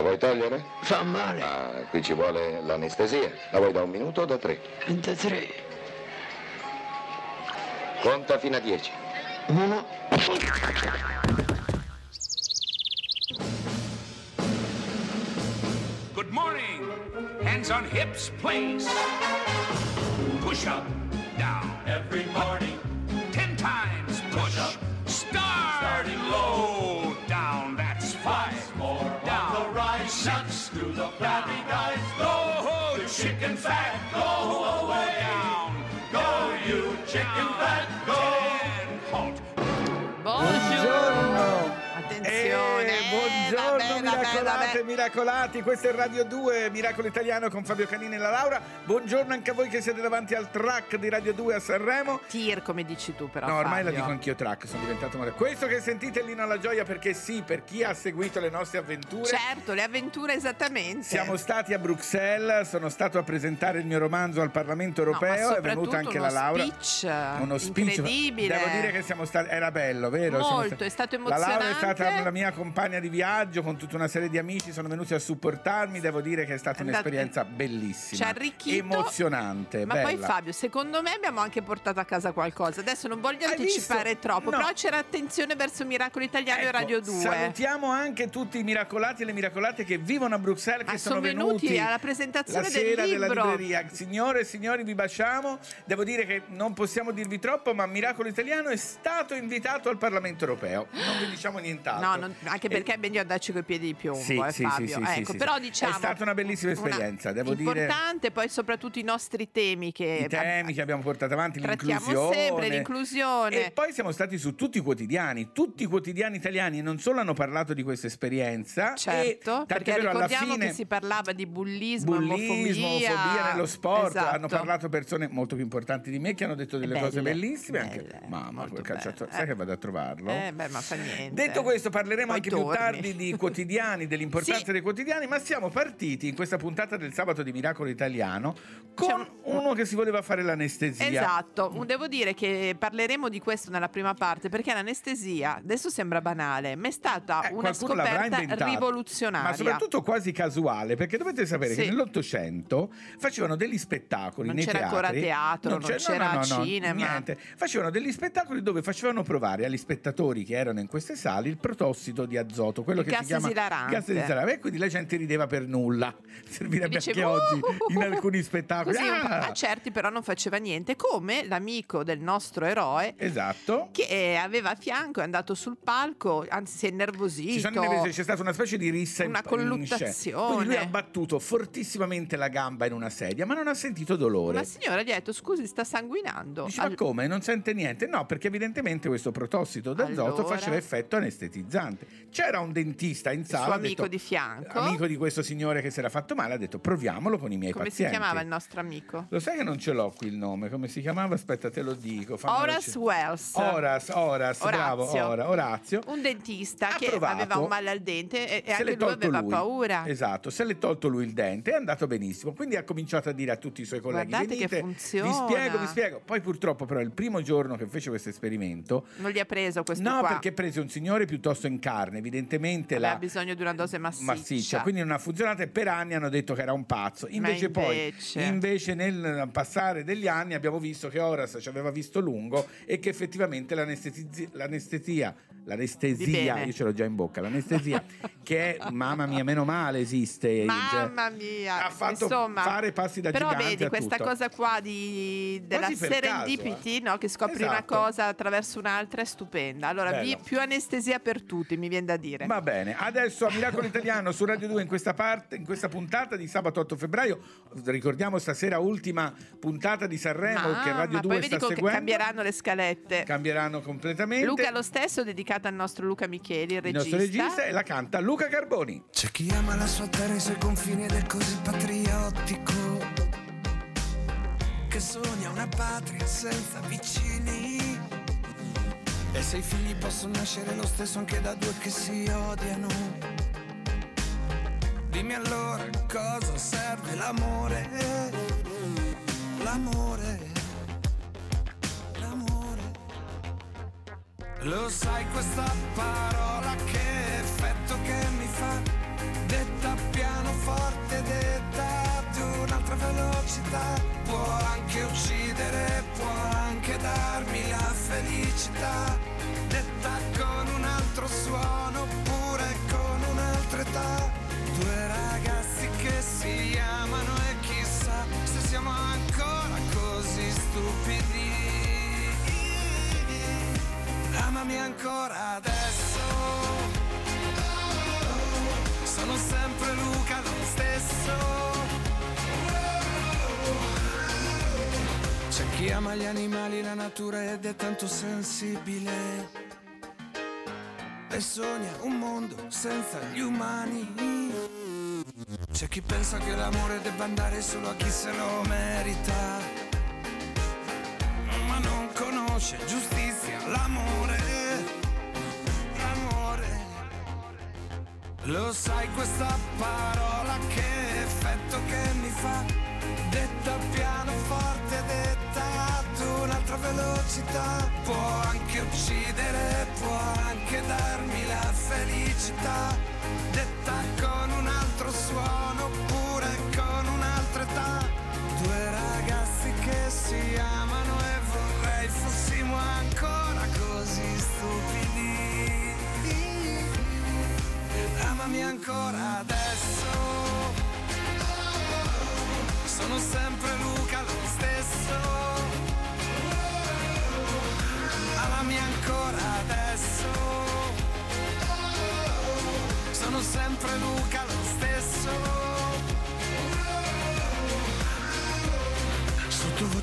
La vuoi togliere? Fa male. Ah, qui ci vuole l'anestesia. La vuoi da un minuto o da tre? Da tre. Conta fino a dieci. Uno. Good morning. Hands on hips, please. Push up, down. Every morning. Ten times push. up. Start. Starting low. Six. Through the flabby guys. Go, the chicken fat. Go away. Down. Go, you chicken fat. Go. Ten. Halt. Buongiorno. Attenzione. Buongiorno vabbè, miracolate vabbè. e miracolati, questo è Radio 2, Miracolo Italiano con Fabio Canini e la Laura. Buongiorno anche a voi che siete davanti al track di Radio 2 a Sanremo. Tir, come dici tu, però. No, ormai la Fabio. dico anch'io track, sono diventato male. Questo che sentite l'inno alla gioia perché sì, per chi ha seguito le nostre avventure. Certo, le avventure esattamente. Siamo stati a Bruxelles, sono stato a presentare il mio romanzo al Parlamento No, Europeo, è venuta anche la Laura. speech Uno speech. incredibile. Devo dire che siamo stati. Era bello, vero? Molto, stati- è stato La Laura è emozionante. stata la mia compagna di viaggio con tutta una serie di amici, sono venuti a supportarmi. Devo dire che è stata un'esperienza bellissima. Ci ha arricchito. Emozionante. Ma bella. poi Fabio, secondo me abbiamo anche portato a casa qualcosa. Adesso non voglio Hai anticipare visto? troppo, No. però c'era attenzione verso Miracolo Italiano e Ecco, Radio 2. Salutiamo anche tutti i miracolati e le miracolate che vivono a Bruxelles, che Ah, sono sono venuti venuti alla presentazione la del sera della libro. libreria. Signore e signori, vi baciamo. Devo dire che non possiamo dirvi troppo, ma Miracolo Italiano è stato invitato al Parlamento europeo. Non vi diciamo nient'altro. No, non- anche E- è meglio andarci coi piedi di piombo, Sì, eh, sì, Fabio. sì, sì, ecco, sì, però sì. diciamo È stata una bellissima esperienza, devo dire. importante, poi soprattutto i nostri temi che I temi che abbiamo portato avanti, Trattiamo l'inclusione. sempre l'inclusione. E poi siamo stati su tutti i quotidiani. Tutti i quotidiani italiani non solo hanno parlato di questa esperienza, Certo, e, tant'è perché vero, alla ricordiamo fine, che si parlava di bullismo, bullismo, omofobia, omofobia nello sport. Esatto. Hanno parlato persone molto più importanti di me che hanno detto delle Belle, cose bellissime. belle, anche, mamma, molto quel calciatore, belle. sai Eh. che vado a trovarlo? Eh, beh, ma fa niente. Detto questo, parleremo Poi anche più torni. Tardi di quotidiani, dell'importanza Sì. dei quotidiani, ma siamo partiti in questa puntata del sabato di Miracolo Italiano con un- uno che si voleva fare l'anestesia. Esatto, devo dire che parleremo di questo nella prima parte perché l'anestesia, adesso sembra banale, ma è stata Eh, una scoperta rivoluzionaria. Ma soprattutto quasi casuale, perché dovete sapere Sì. che nell'Ottocento facevano degli spettacoli Non c'era teatri. ancora teatro, non c'è- c'era cinema. niente. Facevano degli spettacoli dove facevano provare agli spettatori che erano in queste sali il protossido di azoto, quello Il che gas si chiama esilarante. gas esilarante. E quindi la gente rideva per nulla. Servirebbe Dicevo, anche oggi "Uh". in alcuni spettacoli. Così Ah! a certi però non faceva niente, come l'amico del nostro eroe Esatto. che eh, aveva a fianco, è andato sul palco, anzi si è innervosito. Ci sono innervositi, c'è stata una specie di rissa Una in colluttazione. Quindi lui ha battuto fortissimamente la gamba in una sedia, ma non ha sentito dolore. La signora gli ha detto scusi sta sanguinando. Dice, ma Al- come? Non sente niente? No, perché evidentemente questo protossido d'azoto Allora? faceva effetto anestetizzante. C'era un dentista in il sala. suo amico detto- di fianco. Amico di questo signore che si era fatto male, ha detto proviamolo con i miei Come si pazienti. chiamava il nostro amico? Lo sai che non ce l'ho qui il nome? Come si chiamava? Aspetta, te lo dico. Horace Wells. Horace, Horace, bravo, Orazio. Ora- Orazio. Un dentista Ha che provato. aveva un male al dente e, e anche lui aveva lui. paura. Esatto, se l'è tolto lui il dente è andato benissimo. Quindi ha cominciato a dire a tutti i suoi colleghi: Guardate che "Venite, funziona." Vi spiego, vi spiego. Poi purtroppo, però, il primo giorno che fece questo esperimento. Non gli ha preso questo No, qua. perché prese un signore piuttosto in carne, evidentemente aveva la bisogno di una dose massiccia. massiccia, quindi non ha funzionato e per anni hanno detto che era un pazzo. Invece, invece- poi, invece nel passare degli anni abbiamo visto che Horace ci aveva visto lungo e che effettivamente l'anestesi- l'anestesia, l'anestesia, io ce l'ho già in bocca, l'anestesia che è, mamma mia, meno male esiste. Mamma cioè, mia, ha fatto insomma, fare passi da però gigante vedi questa tutto. cosa qua di, della serendipity, caso, no? che scopri una Esatto. cosa attraverso un'altra è stupenda. Allora, vi- più anestesia per tutti, mi viene da dire. Va bene, adesso a Miracolo Italiano su Radio 2 in questa, parte, in questa puntata di sabato 8 febbraio, ricordiamo stasera ultima puntata di Sanremo che Radio Mamma, 2 poi sta co- che seguendo. cambieranno le scalette. Cambieranno completamente. Luca lo stesso, dedicata al nostro Luca Micheli, il il regista. nostro regista e la canta Luca Carboni. C'è chi ama la sua terra e i suoi confini ed è così patriottico che sogna una patria senza vicini. E se i figli possono nascere lo stesso anche da due che si odiano. Dimmi allora cosa serve. L'amore. L'amore. Lo sai questa parola che effetto che mi fa? Detta pianoforte, detta ad un'altra velocità. Può anche uccidere, può anche darmi la felicità. Detta con un altro suono oppure con un'altra età. Due ragazzi che si amano e chissà se siamo ancora così stupidi Amami ancora adesso. Sono sempre Luca lo stesso. C'è chi ama gli animali, la natura ed è tanto sensibile. E sogna un mondo senza gli umani. C'è chi pensa che l'amore debba andare solo a chi se lo merita. Conosce giustizia, l'amore. L'amore. Lo sai questa parola che effetto che mi fa? Detta piano forte, detta ad un'altra velocità. Può anche uccidere, può anche darmi la felicità. Detta con un altro suono stupidi. Amami ancora adesso. Sono sempre Luca lo stesso. Amami ancora adesso. Sono sempre Luca lo stesso.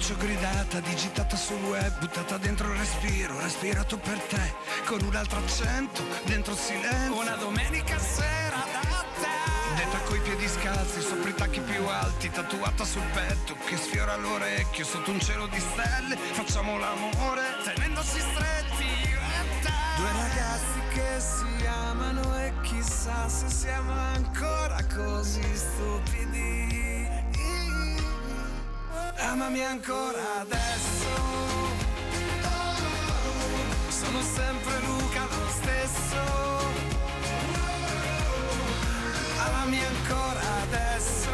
Sottovoce gridata, digitata sul web, buttata dentro il respiro, respirato per te, con un altro accento, dentro il silenzio. Una domenica sera da te. Detta coi piedi scalzi, sopra i tacchi più alti, tatuata sul petto, che sfiora l'orecchio, sotto un cielo di stelle, facciamo l'amore, tenendoci stretti. io e te. Due ragazzi che si amano e chissà se siamo ancora così stupidi. Amami ancora adesso. Sono sempre Luca lo stesso. Amami ancora adesso.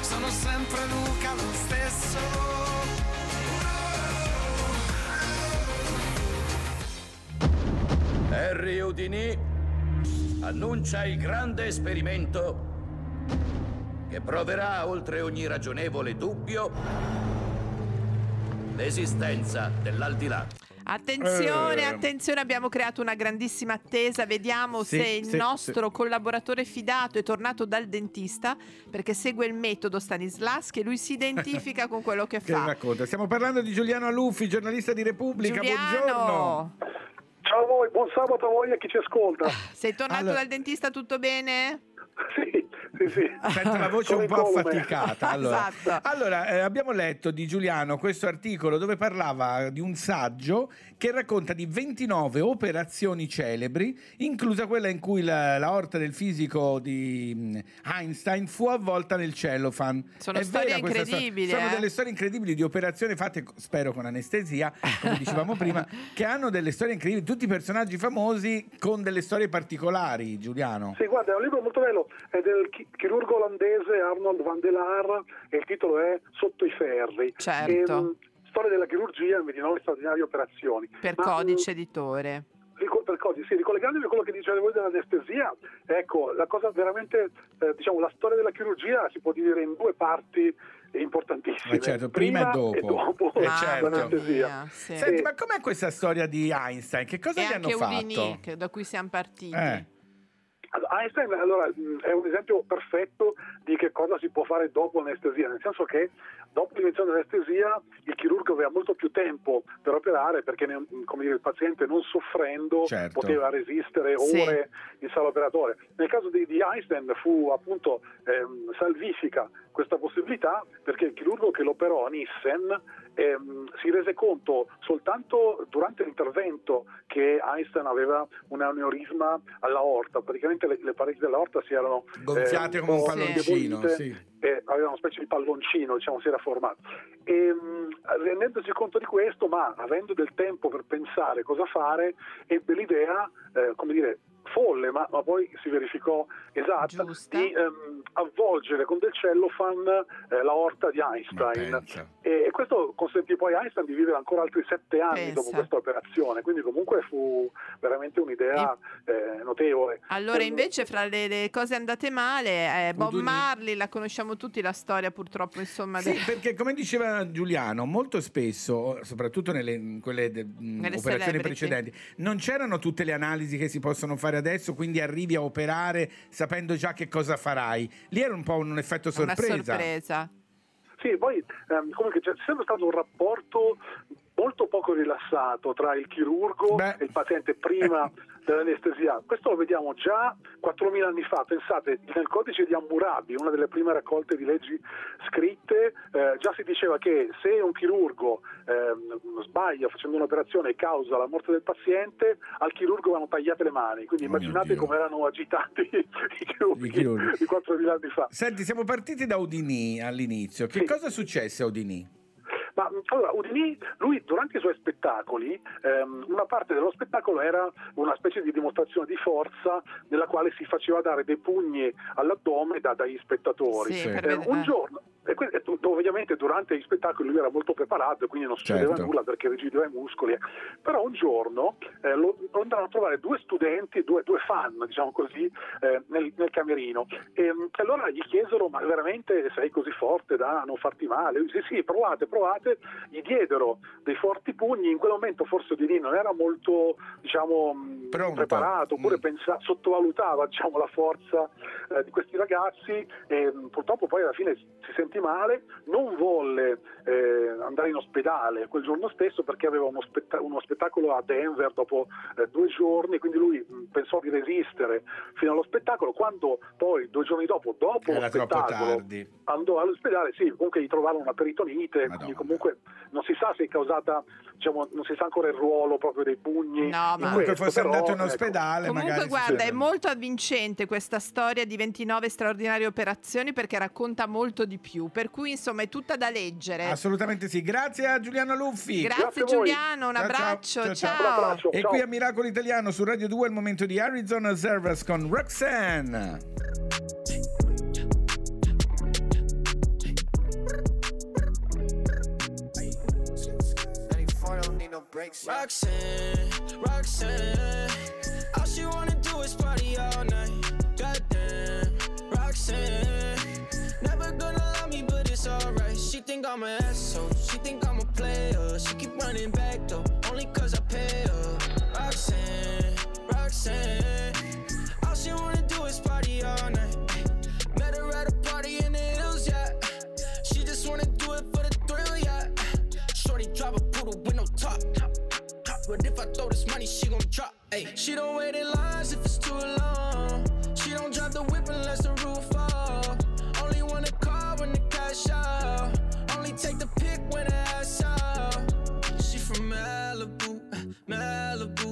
Sono sempre Luca lo stesso. Harry Houdini annuncia il grande esperimento che proverà oltre ogni ragionevole dubbio l'esistenza dell'aldilà. Attenzione, Eh. attenzione, abbiamo creato una grandissima attesa. Vediamo Sì, se il sì, nostro collaboratore fidato è tornato dal dentista perché segue il metodo Stanislaschi e lui si identifica con quello che Che fa. racconta? Stiamo parlando di Giuliano Aluffi, giornalista di Repubblica. Buongiorno. Giuliano, Ciao a voi, buon sabato a voi e a chi ci ascolta. sei tornato Allora- dal dentista tutto bene? Sì, sì, sì. Sento la voce un po' affaticata. Allora, Esatto. Allora, eh, abbiamo letto di Giuliano questo articolo dove parlava di un saggio che racconta di 29 operazioni celebri, inclusa quella in cui la, la orta del fisico di mm, Einstein fu avvolta nel cellophane. Sono È storie storia? incredibili, Sono eh? delle storie incredibili di operazioni fatte, spero con anestesia, come dicevamo prima, che hanno delle storie incredibili. Tutti personaggi famosi con delle storie particolari, Giuliano. Sì, guarda, è un libro molto bello, è del chi- chirurgo olandese Arnold van der Laar e il titolo è Sotto i ferri. Certo. mh, storia della chirurgia in 29 straordinarie operazioni. Per Ma, codice mh, editore. Per cose, sì, ricollegandomi a quello che dicevate voi dell'anestesia, ecco, la cosa veramente, eh, diciamo, la storia della chirurgia si può dividere in due parti importantissime. Eh, certo, prima e dopo. E dopo Eh, certo. l'anestesia. mia, sì. Senti, ma com'è questa storia di Einstein? Che cosa E gli hanno anche fatto? Udini, che- da cui siamo partiti. Eh. Einstein allora, è un esempio perfetto di che cosa si può fare dopo l'anestesia, nel senso che dopo l'invenzione dell'anestesia il chirurgo aveva molto più tempo per operare perché ne- come dire, il paziente non soffrendo Certo. poteva resistere Sì. ore in sala operatoria. Nel caso di, di Einstein fu appunto ehm, salvifica questa possibilità perché il chirurgo che l'operò, Nissen, ehm, si rese conto soltanto durante l'intervento che Einstein aveva un aneurisma all'aorta, praticamente le, le pareti dell'aorta si erano Gonfiate eh, come un palloncino, sì. e aveva una specie di palloncino, diciamo, si era formato. E, mh, rendendosi conto di questo, ma avendo del tempo per pensare cosa fare, ebbe l'idea, eh, come dire, folle, ma, ma poi si verificò esatta, Giusta. di ehm, avvolgere con del cellophane eh, la orta di Einstein. E, e questo consentì poi a Einstein di vivere ancora altri sette anni Pensa. dopo questa operazione, quindi comunque fu veramente un'idea eh, notevole. Allora, Ehm, invece, fra le, le cose andate male, eh, Bob. Marley, la conosciamo tutti la storia, purtroppo, insomma. Sì, de- perché come diceva Giuliano, molto spesso, soprattutto nelle quelle de- mh, Nelle operazioni celebrity. precedenti, non c'erano tutte le analisi che si possono fare adesso, quindi arrivi a operare sapendo già che cosa farai. Lì era un po' un effetto Una sorpresa. sorpresa. Sì, poi ehm, comunque c'è sempre stato un rapporto molto poco rilassato tra il chirurgo Beh. e il paziente prima dell'anestesia. Questo lo vediamo già 4.000 anni fa. Pensate, nel codice di Hammurabi, una delle prime raccolte di leggi scritte, eh, già si diceva che se un chirurgo ehm, sbaglia facendo un'operazione e causa la morte del paziente, al chirurgo vanno tagliate le mani. Quindi Oh immaginate come erano agitati i chirurghi, I chirurghi. di 4.000 anni fa. Senti, siamo partiti da Udini all'inizio. Che Sì. cosa successe a Udini? Ma allora, Udini, lui durante i suoi spettacoli, ehm, una parte dello spettacolo era una specie di dimostrazione di forza nella quale si faceva dare dei pugni all'addome da- dagli spettatori. Sì, Eh, ved- un eh. giorno, ovviamente durante gli spettacoli lui era molto preparato e quindi non succedeva Certo. nulla perché rigideva i muscoli, però un giorno eh, lo, lo andarono a trovare due studenti, due, due fan, diciamo così, eh, nel, nel camerino e, mh, e allora gli chiesero ma veramente sei così forte da non farti male? Lui disse sì, provate, provate, gli diedero dei forti pugni, in quel momento forse Odini non era molto diciamo, Pronto. preparato oppure Mm. pensa- sottovalutava diciamo, la forza eh, di questi ragazzi e mh, purtroppo poi alla fine si sentì male, non volle eh, andare in ospedale quel giorno stesso perché aveva uno, spetta- uno spettacolo a Denver dopo eh, due giorni, quindi lui mh, pensò di resistere fino allo spettacolo, quando poi due giorni dopo, dopo lo spettacolo, andò all'ospedale, sì, comunque gli trovarono una peritonite, Madonna. quindi comunque non si sa se è causata, diciamo, non si sa ancora il ruolo proprio dei pugni. No, ma- Comunque fosse però, andato in ecco. ospedale, Comunque, magari guarda, è molto avvincente questa storia di 29 straordinarie operazioni perché racconta molto di più. Per cui, insomma, è tutta da leggere. Assolutamente sì. Grazie a Giuliano Luffi. Grazie, Grazie. Giuliano, un Ciao, abbraccio. Ciao, ciao. ciao. Un abbraccio, E ciao. qui a Miracolo Italiano su Radio 2 è il momento di Arizona Servers con Roxanne. Roxanne, Roxanne, all she wanna do is party all night. Goddamn, Roxanne, never gonna love me, but it's alright. She think I'm an asshole, she think I'm a player. She keep running back though, only cause I pay her. Roxanne, Roxanne, all she wanna do is party all night. Met her at a party in the hills, yeah. She just wanna do it for the thrill, yeah. Shorty drive a poodle with no top. But if I throw this money, she gon' drop. Ayy, she don't wait in lines if it's too long. She don't drive the whip unless the roof fall. Only want a call when the cash out. Only take the pick when the ass out. She from Malibu, Malibu.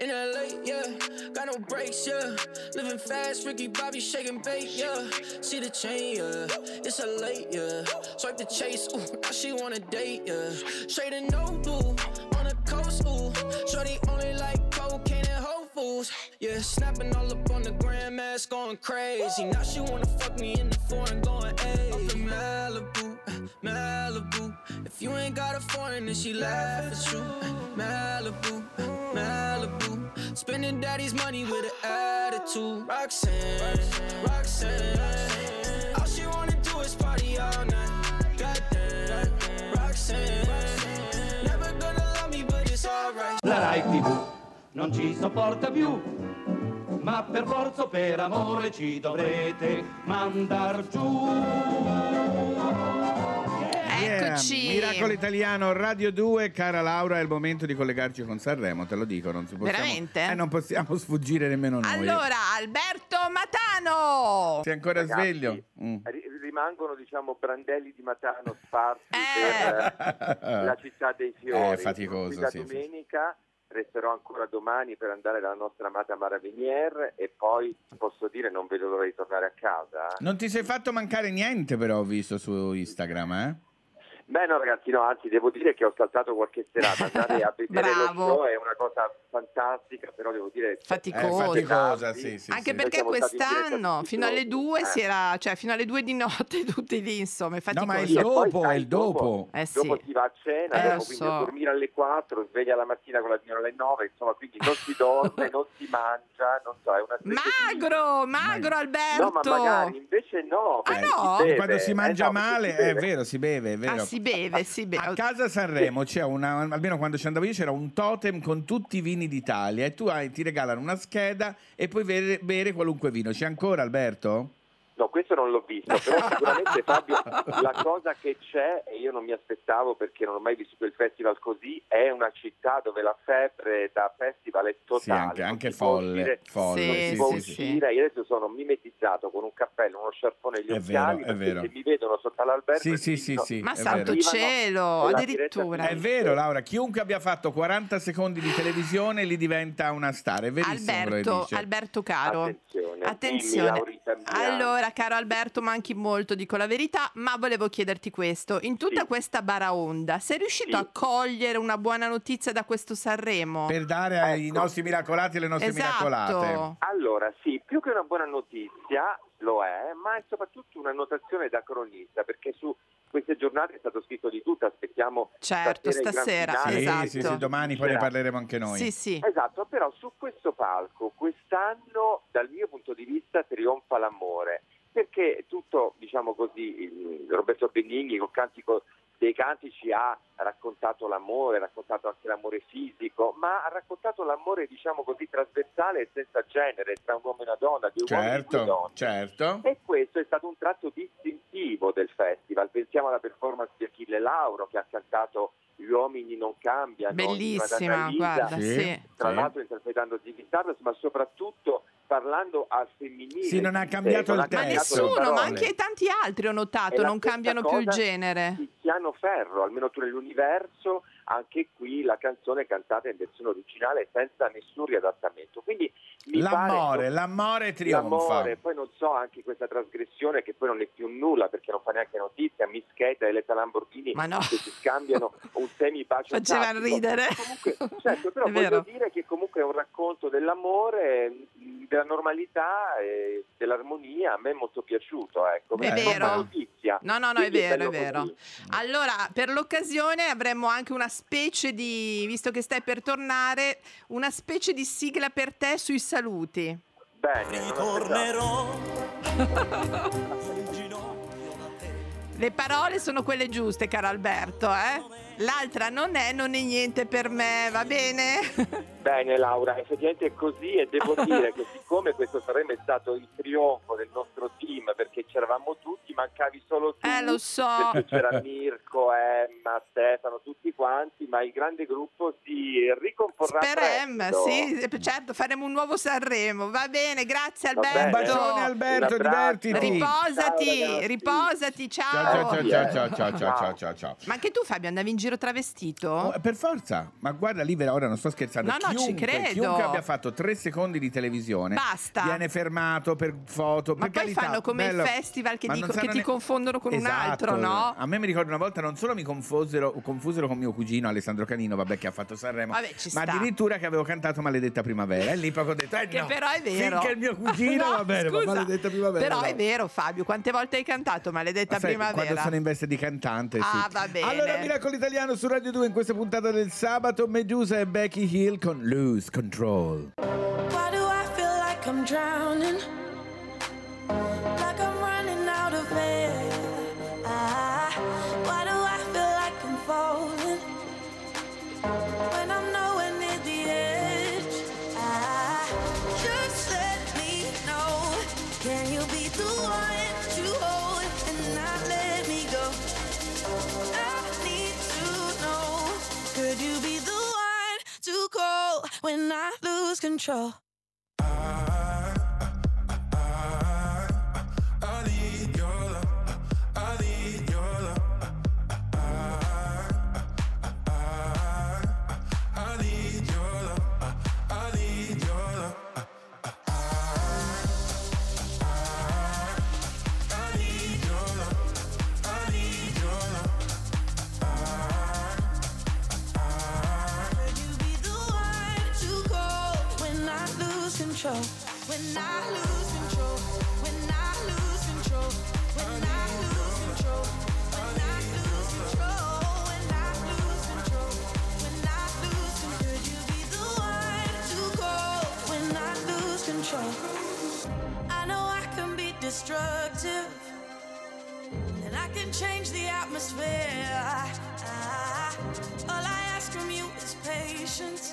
In LA, yeah, got no brakes, yeah. Living fast, Ricky Bobby shaking bait, yeah. See the chain, yeah. It's a late, yeah. Swipe the chase, ooh, now she wanna date, yeah. Straight and no blue, on the coast, ooh. Shorty only like cocaine and Whole Foods, yeah. Snapping all up on the grandmas, going crazy. Now she wanna fuck me in the foreign, going, in Malibu, Malibu. You ain't got a foreign, then she laugh at you. Malibu, Malibu. Spending daddy's money with an attitude. Roxanne, Roxanne. All she wanna do is party all night. Goddamn, Roxanne. Never gonna love me, but it's alright. La Rai TV non ci sopporta più, ma per forza o per amore ci dovrete mandar giù. Eccoci. Miracolo Italiano, Radio 2, cara Laura, è il momento di collegarci con Sanremo, te lo dico, non si possiamo, Veramente? Eh, non possiamo sfuggire nemmeno noi. Allora, Alberto Matano. Sei ancora Ragazzi, sveglio? Mm. ri- rimangono diciamo brandelli di Matano sparsi Eh. per eh, la città dei fiori. Eh, faticoso, Qui da sì, domenica resterò ancora domani per andare dalla nostra amata Mara Venier e poi posso dire non vedo l'ora di tornare a casa. Non ti sei fatto mancare niente però, ho visto su Instagram, eh? Beh no ragazzi, no, anzi devo dire che ho saltato qualche serata, andare a vedere lo Bravo. show è una cosa fantastica, però devo dire... Faticosa. Eh, faticosa, sì, sì, Anche sì. perché quest'anno fino alle giorni. due Eh. si era, cioè fino alle due di notte tutti lì, insomma, è No, ma è il faticoso. Poi, dopo, sai, è il dopo. Eh sì. Dopo si va a cena, Eh, dopo quindi so. a dormire alle 4, sveglia la mattina con la signora alle 9, insomma, quindi non si dorme, non si mangia, non so, è una specie di- Magro, magro Alberto. No, ma magari invece no. Ah, perché no? Quando si Eh, mangia no, male, si è vero, si beve, è vero. Ah, si beve, si beve. A casa Sanremo c'è una, almeno quando ci andavo io c'era un totem con tutti i vini d'Italia e tu hai- ti regalano una scheda e puoi bere, bere qualunque vino. C'è ancora Alberto? No, questo non l'ho visto, però sicuramente Fabio, la cosa che c'è, e io non mi aspettavo perché non ho mai vissuto il festival così, è una città dove la febbre da festival è totale. Sì, anche, anche folle. folle, Sì, non sì, si può sì, sì. Io adesso sono mimetizzato con un cappello, uno sciarpone e gli È occhiali, vero, è vero. mi vedono sotto all'albergo Sì, sì, sì, sì, Ma santo vero. cielo, addirittura. È vero, Laura, chiunque abbia fatto 40 secondi di televisione li diventa una star, è verissimo Alberto. Alberto caro. Attenzione, Attenzione. dimmi, Laurita mia. Allora, caro Alberto, manchi molto, dico la verità, ma volevo chiederti questo. In tutta Sì. questa baraonda, sei riuscito Sì. a cogliere una buona notizia da questo Sanremo? Per dare ai Ecco. nostri miracolati e alle nostre miracolate. esatto. Allora, sì, più che una buona notizia lo è, ma è soprattutto una notazione da cronista, perché su queste giornate è stato scritto di tutto, aspettiamo Certo, stasera. Sì, esatto. sì, sì, domani poi ne parleremo anche noi. Sì, sì. Esatto, però su questo palco quest'anno dal mio punto di vista trionfa l'amore, perché tutto, diciamo così, Roberto Benigni col cantico dei cantici ha raccontato l'amore, ha raccontato anche l'amore fisico, ma ha raccontato l'amore, diciamo così, trasversale e senza genere, tra un uomo e una donna, due uomini e due Certo, donne. certo. E questo è stato un tratto distintivo del festival. Pensiamo alla performance di Achille Lauro che ha cantato Gli uomini non cambiano. di Bellissima, Lisa, guarda, Sì. sì. Tra Sì. l'altro interpretando Ziggy Stardust, ma soprattutto parlando al femminile. Sì, non ha cambiato il Ma testo. le nessuno, ma anche tanti altri ho notato, È non cambiano più il genere. Tiziano Ferro, almeno tu nell'universo, anche qui la canzone è cantata in versione originale senza nessun riadattamento. Quindi mi L'amore, pare l'amore trionfa. L'amore, poi non so anche questa trasgressione che poi non è più nulla perché non fa neanche notizia, Mischeta e Eletta Lamborghini Ma no. che si scambiano un semi-bacio Facevano tattico. ridere. Comunque, certo, però È voglio vero. dire che comunque è un racconto dell'amore, della normalità e dell'armonia, a me è molto piaciuto, ecco. È vero. notizia. No, no, no, è Quindi vero, è vero. così. Allora, per l'occasione avremmo anche una specie di, visto che stai per tornare, una specie di sigla per te sui saluti. Bene, aspettavo. Le parole sono quelle giuste, caro Alberto, eh? L'altra non è, non è niente per me, va bene? Bene Laura, effettivamente è così e devo dire che siccome questo sarebbe stato il trionfo del nostro team perché c'eravamo tutti, mancavi solo tu. Eh, lo so. C'era Mirko, Emma, Stefano, tutti quanti, ma il grande gruppo si ricomporrà Sperem, presto. sì, certo, faremo un nuovo Sanremo. Va bene, grazie bene. Un Alberto. bacione Alberto, divertiti. Riposati, Ciao, riposati, ciao. Ciao, ciao, ciao, ciao, ciao, ciao, Ciao. ciao, ciao, ciao. Ma anche tu Fabio andavi in giro travestito? Oh, per forza, ma guarda lì, ora non sto scherzando. No, no, ci chiunque, credo. chiunque abbia fatto tre secondi di televisione Basta. viene fermato per foto. Ma per poi carità, fanno come bello. il festival che, dico- che sanno ti ne- confondono con un Esatto. altro, no? A me mi ricordo una volta non solo mi confosero, confusero con mio cugino Alessandro Canino, vabbè, che ha fatto Sanremo, Vabbè, ma addirittura che avevo cantato Maledetta Primavera. E lì proprio ho detto, eh Che no, però è vero. Finché il mio cugino No, va bene, scusa. Maledetta Primavera. Però no. è vero, Fabio. Quante volte hai cantato Maledetta Ma sai, Primavera? Quando sono in veste di cantante, sì. Ah, va bene. Allora, Miracolo Italiano su Radio 2 in questa puntata del sabato, Medusa e Becky Hill con Lose Control. Why do I feel like I'm drowning? go when I lose control. Control? When I lose control. When I lose control. When I lose control. When I lose control. When I lose control. When I lose control. Could you be the one to call when I lose control? I know I can be destructive. And I can change the atmosphere. Ah, all I ask from you is patience.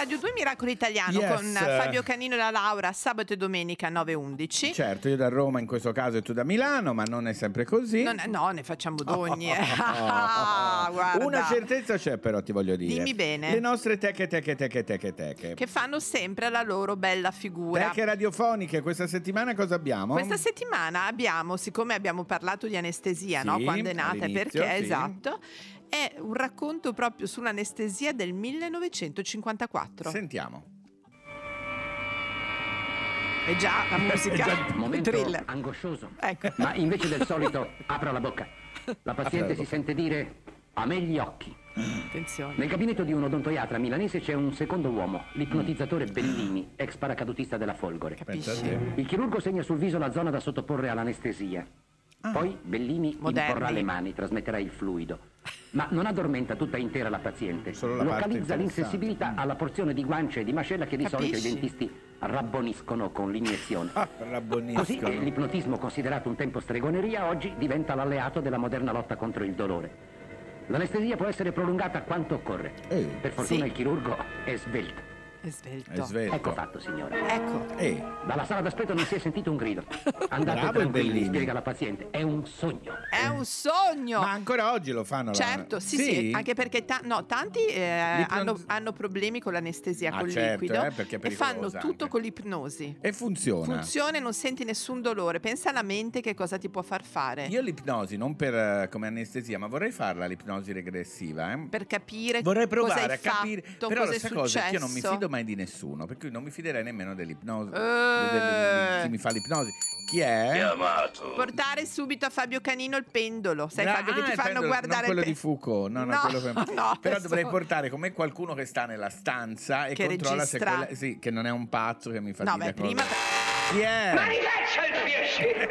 Radio 2 Miracolo Italiano Yes. con Fabio Canino e la Laura sabato e domenica 9.11. Certo, io da Roma in questo caso e tu da Milano, ma non è sempre così. Non- no, ne facciamo d'ogni. eh. Ah, guarda. Una certezza c'è però, ti voglio dire. Dimmi bene. Le nostre teche, teche, teche, teche, teche. Che fanno sempre la loro bella figura. Teche radiofoniche, questa settimana cosa abbiamo? Questa settimana abbiamo, siccome abbiamo parlato di anestesia, no? Sì, quando è nata perché, sì. esatto, è un racconto proprio sull'anestesia del 1954. Sentiamo. E già la musica. Momento Thriller. angoscioso. Ecco. Ma invece del solito apra la bocca. La paziente si sente dire a me gli occhi. Attenzione. Nel gabinetto di un odontoiatra milanese c'è un secondo uomo, l'ipnotizzatore Bellini, ex paracadutista della Folgore. Te. Il chirurgo segna sul viso la zona da sottoporre all'anestesia. Poi Bellini Moderni. imporrà le mani, trasmetterà il fluido. Ma non addormenta tutta intera la paziente. La Localizza l'insensibilità alla porzione di guancia e di mascella che di solito i Capisci? dentisti rabboniscono con l'iniezione. Ah. Così eh, l'ipnotismo considerato un tempo stregoneria oggi diventa l'alleato della moderna lotta contro il dolore. L'anestesia può essere prolungata quanto occorre. Eh, Per fortuna Sì. il chirurgo è svelto. È svelto. È svelto. Ecco fatto, signora. Ecco. Eh, Dalla sala d'aspetto non si è sentito un grido. Andate Bravo il tranquilli, spiega la paziente. È un sogno. È un sogno. ma ancora oggi lo fanno. la- Certo, sì, sì, anche perché ta- no, tanti eh, hanno, hanno problemi con l'anestesia, Ah, col certo, liquido eh, e fanno pericolosa tutto anche. con l'ipnosi. E funziona. Funziona e non senti nessun dolore. Pensa alla mente che cosa ti può far fare. Io l'ipnosi, non per eh, come anestesia, ma vorrei farla l'ipnosi regressiva. eh. per capire Vorrei cosa provare hai a capire. fatto, Però cosa la è successo. cosa è che io non mi fido mai di nessuno, per cui non mi fiderei nemmeno dell'ipnosi. Eh. chi mi fa l'ipnosi. Chi è? Chiamato. Portare subito a Fabio Canino il pendolo. Sai Ah, Fabio che ti il fanno pendolo, guardare non quello il di pe- Foucault, no, no, No, quello che- no, però adesso- dovrei portare con me qualcuno che sta nella stanza e Che controlla se registra. quella, sì, che non è un pazzo che mi fa No, dire beh, prima. Chi è?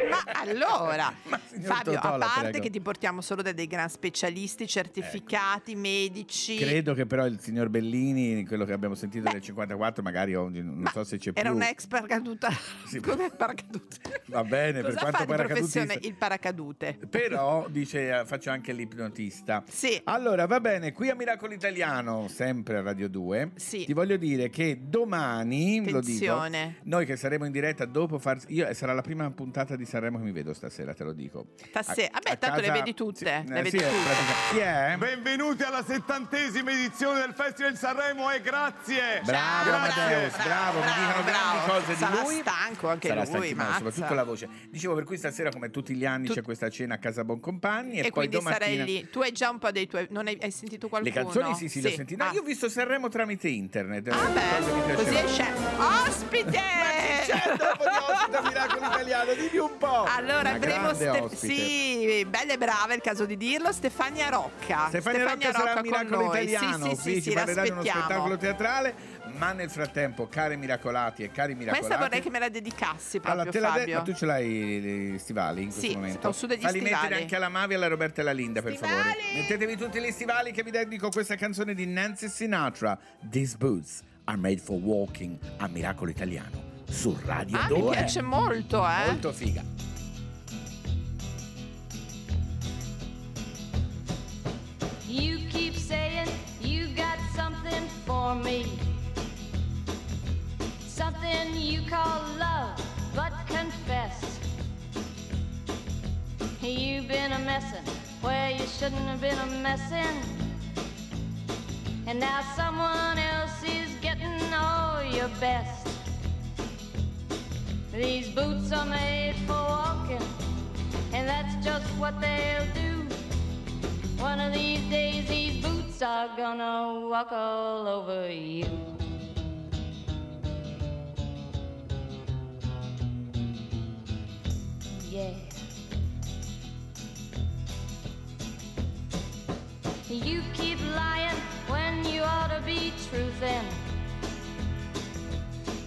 Ma allora, signor Fabio, a Totola, parte prego. che ti portiamo solo da dei gran specialisti certificati, medici. Credo che però il signor Bellini, quello che abbiamo sentito del 54, magari oggi non so se c'è Era più. un ex paracaduta. Sì. Come paracadute? Va bene, per Cosa quanto fa di paracadutista. il paracadute? Però dice faccio anche l'ipnotista. Sì. Allora, va bene, qui a Miracolo Italiano, sempre a Radio 2, Sì. ti voglio dire che domani, lo dico, Attenzione. noi che saremo in diretta dopo far io, sarà la prima puntata di Sanremo che mi vedo stasera, te lo dico. Stasera- A- vabbè, a tanto le casa- vedi tutte, sì, le eh, vedi sì, eh, tutte. pratica- Chi è? Benvenuti alla settantesima edizione del Festival di Sanremo e grazie! Bravo grazie. Amadeus, bravo, mi dicono grandi bravo. cose Sarà di lui. stanco anche Sarà lui, mazza. soprattutto la voce. Dicevo, per cui stasera, come tutti gli anni, c'è questa cena a casa Boncompagni e, E, poi domattina... sarai lì. Tu hai già un po' dei tuoi. Non hai, hai sentito Le qualcuno? canzoni sì, sì, le ho sentite. No, Ah. io ho visto Sanremo tramite internet. Ah, beh, così esce. Ospite! C'è dopo di ospite Miracolo Italiano, dimmi un po'. Allora, Una avremo Ste- ospite. sì, bella e brava, è il caso di dirlo, Stefania Rocca. Stefania Rocca sarà a con Miracolo noi. Italiano, Sì, sì, sì, ci sì, parlerà di uno l'aspettiamo. spettacolo teatrale, ma nel frattempo, cari miracolati e cari miracolati... Questa vorrei che me la dedicassi proprio, Allora, te la de- Fabio. ma tu ce l'hai gli stivali in Sì, questo momento? ho su degli Falli stivali. mettere anche alla Mavi e alla Roberta e alla Linda, per favore. Mettetevi tutti gli stivali che vi dedico questa canzone di Nancy Sinatra. These boots are made for walking a Miracolo Italiano su Radio Ah, 2. mi piace molto, eh. Molto figa. You keep saying you got something for me. Something you call love, but confess. You've been a messin' where you shouldn't have been a messin'. And now someone else is getting all your best. These boots are made for walking, and that's just what they'll do. One of these days, these boots are gonna walk all over you. Yeah. You keep lying when you ought to be truthing.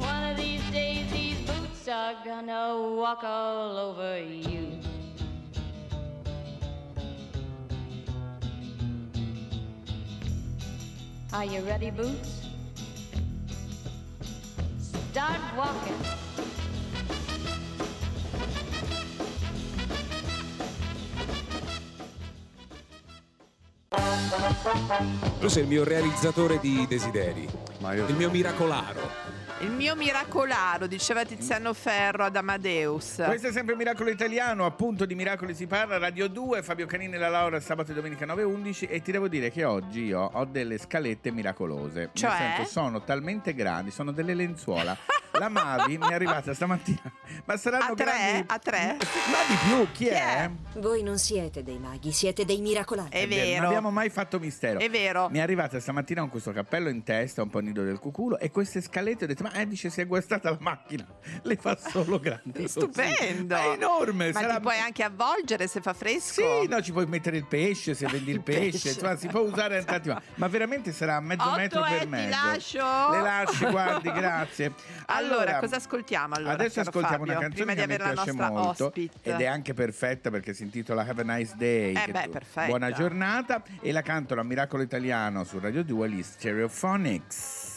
One of these days, these boots are gonna walk all over you. Are you ready, Boots? Start walking. Tu sei il mio realizzatore di desideri, il mio miracolaro. Il mio miracolaro, diceva Tiziano Ferro ad Amadeus. Questo è sempre Miracolo Italiano, appunto di Miracoli si parla, Radio 2, Fabio Canini e la Laura sabato e domenica 9.11 e ti devo dire che oggi io ho delle scalette miracolose. Cioè? Nel senso sono talmente grandi, sono delle lenzuola. La Mavi mi è arrivata stamattina, ma saranno A tre? grandi... A tre? Ma di più, chi, è? Voi non siete dei maghi, siete dei miracolari. È vero, vero. Non abbiamo mai fatto mistero. È vero. Mi è arrivata stamattina con questo cappello in testa, un po' nido del cuculo e queste scalette ho detto, ma eh, dice si è guastata la macchina, le fa solo grandi. Stupendo. È enorme. Ma sarà- ti puoi anche avvolgere se fa fresco? Sì, no, ci puoi mettere il pesce se vendi il pesce, pesce. insomma, si può usare tanti ma, ma veramente sarà mezzo Otto metro e per ti mezzo. lascio. Le lasci, guardi, grazie. Allora, cosa ascoltiamo allora? adesso ascoltiamo Fabio, una canzone che mi piace molto ospite. ed è anche perfetta perché si intitola Have a Nice Day. Eh beh, perfetta. Buona giornata e la cantano a Miracolo Italiano su Radio 2 gli Stereophonics.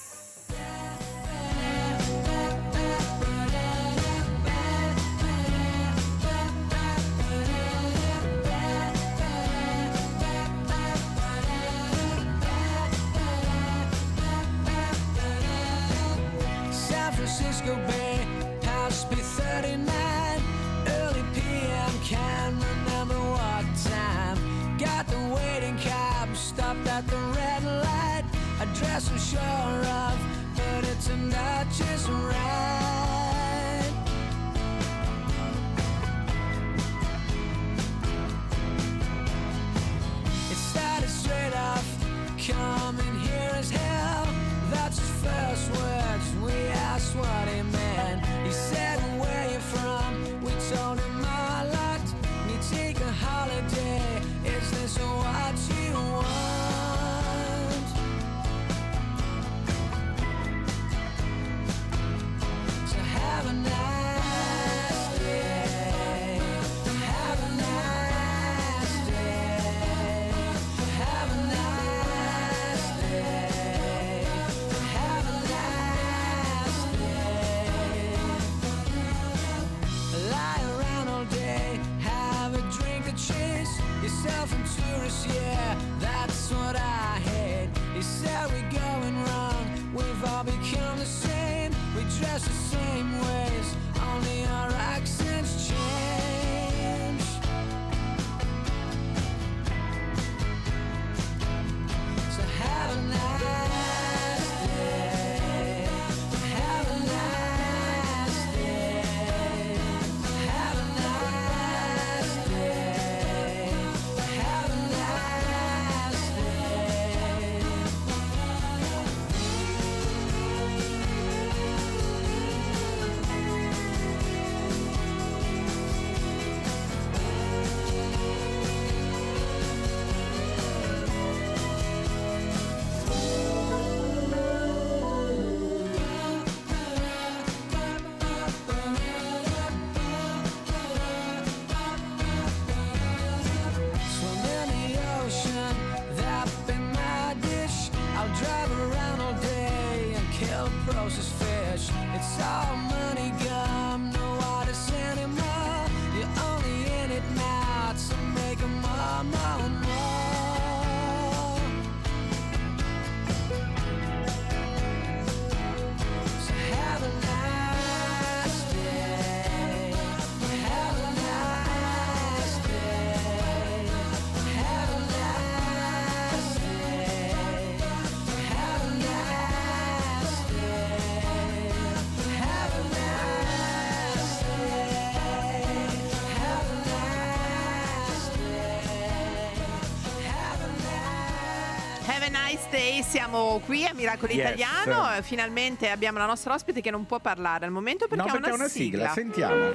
Siamo qui a Miracolo Yes. Italiano. Finalmente abbiamo la nostra ospite che non può parlare al momento perché, no, perché ha una, una sigla, sentiamo.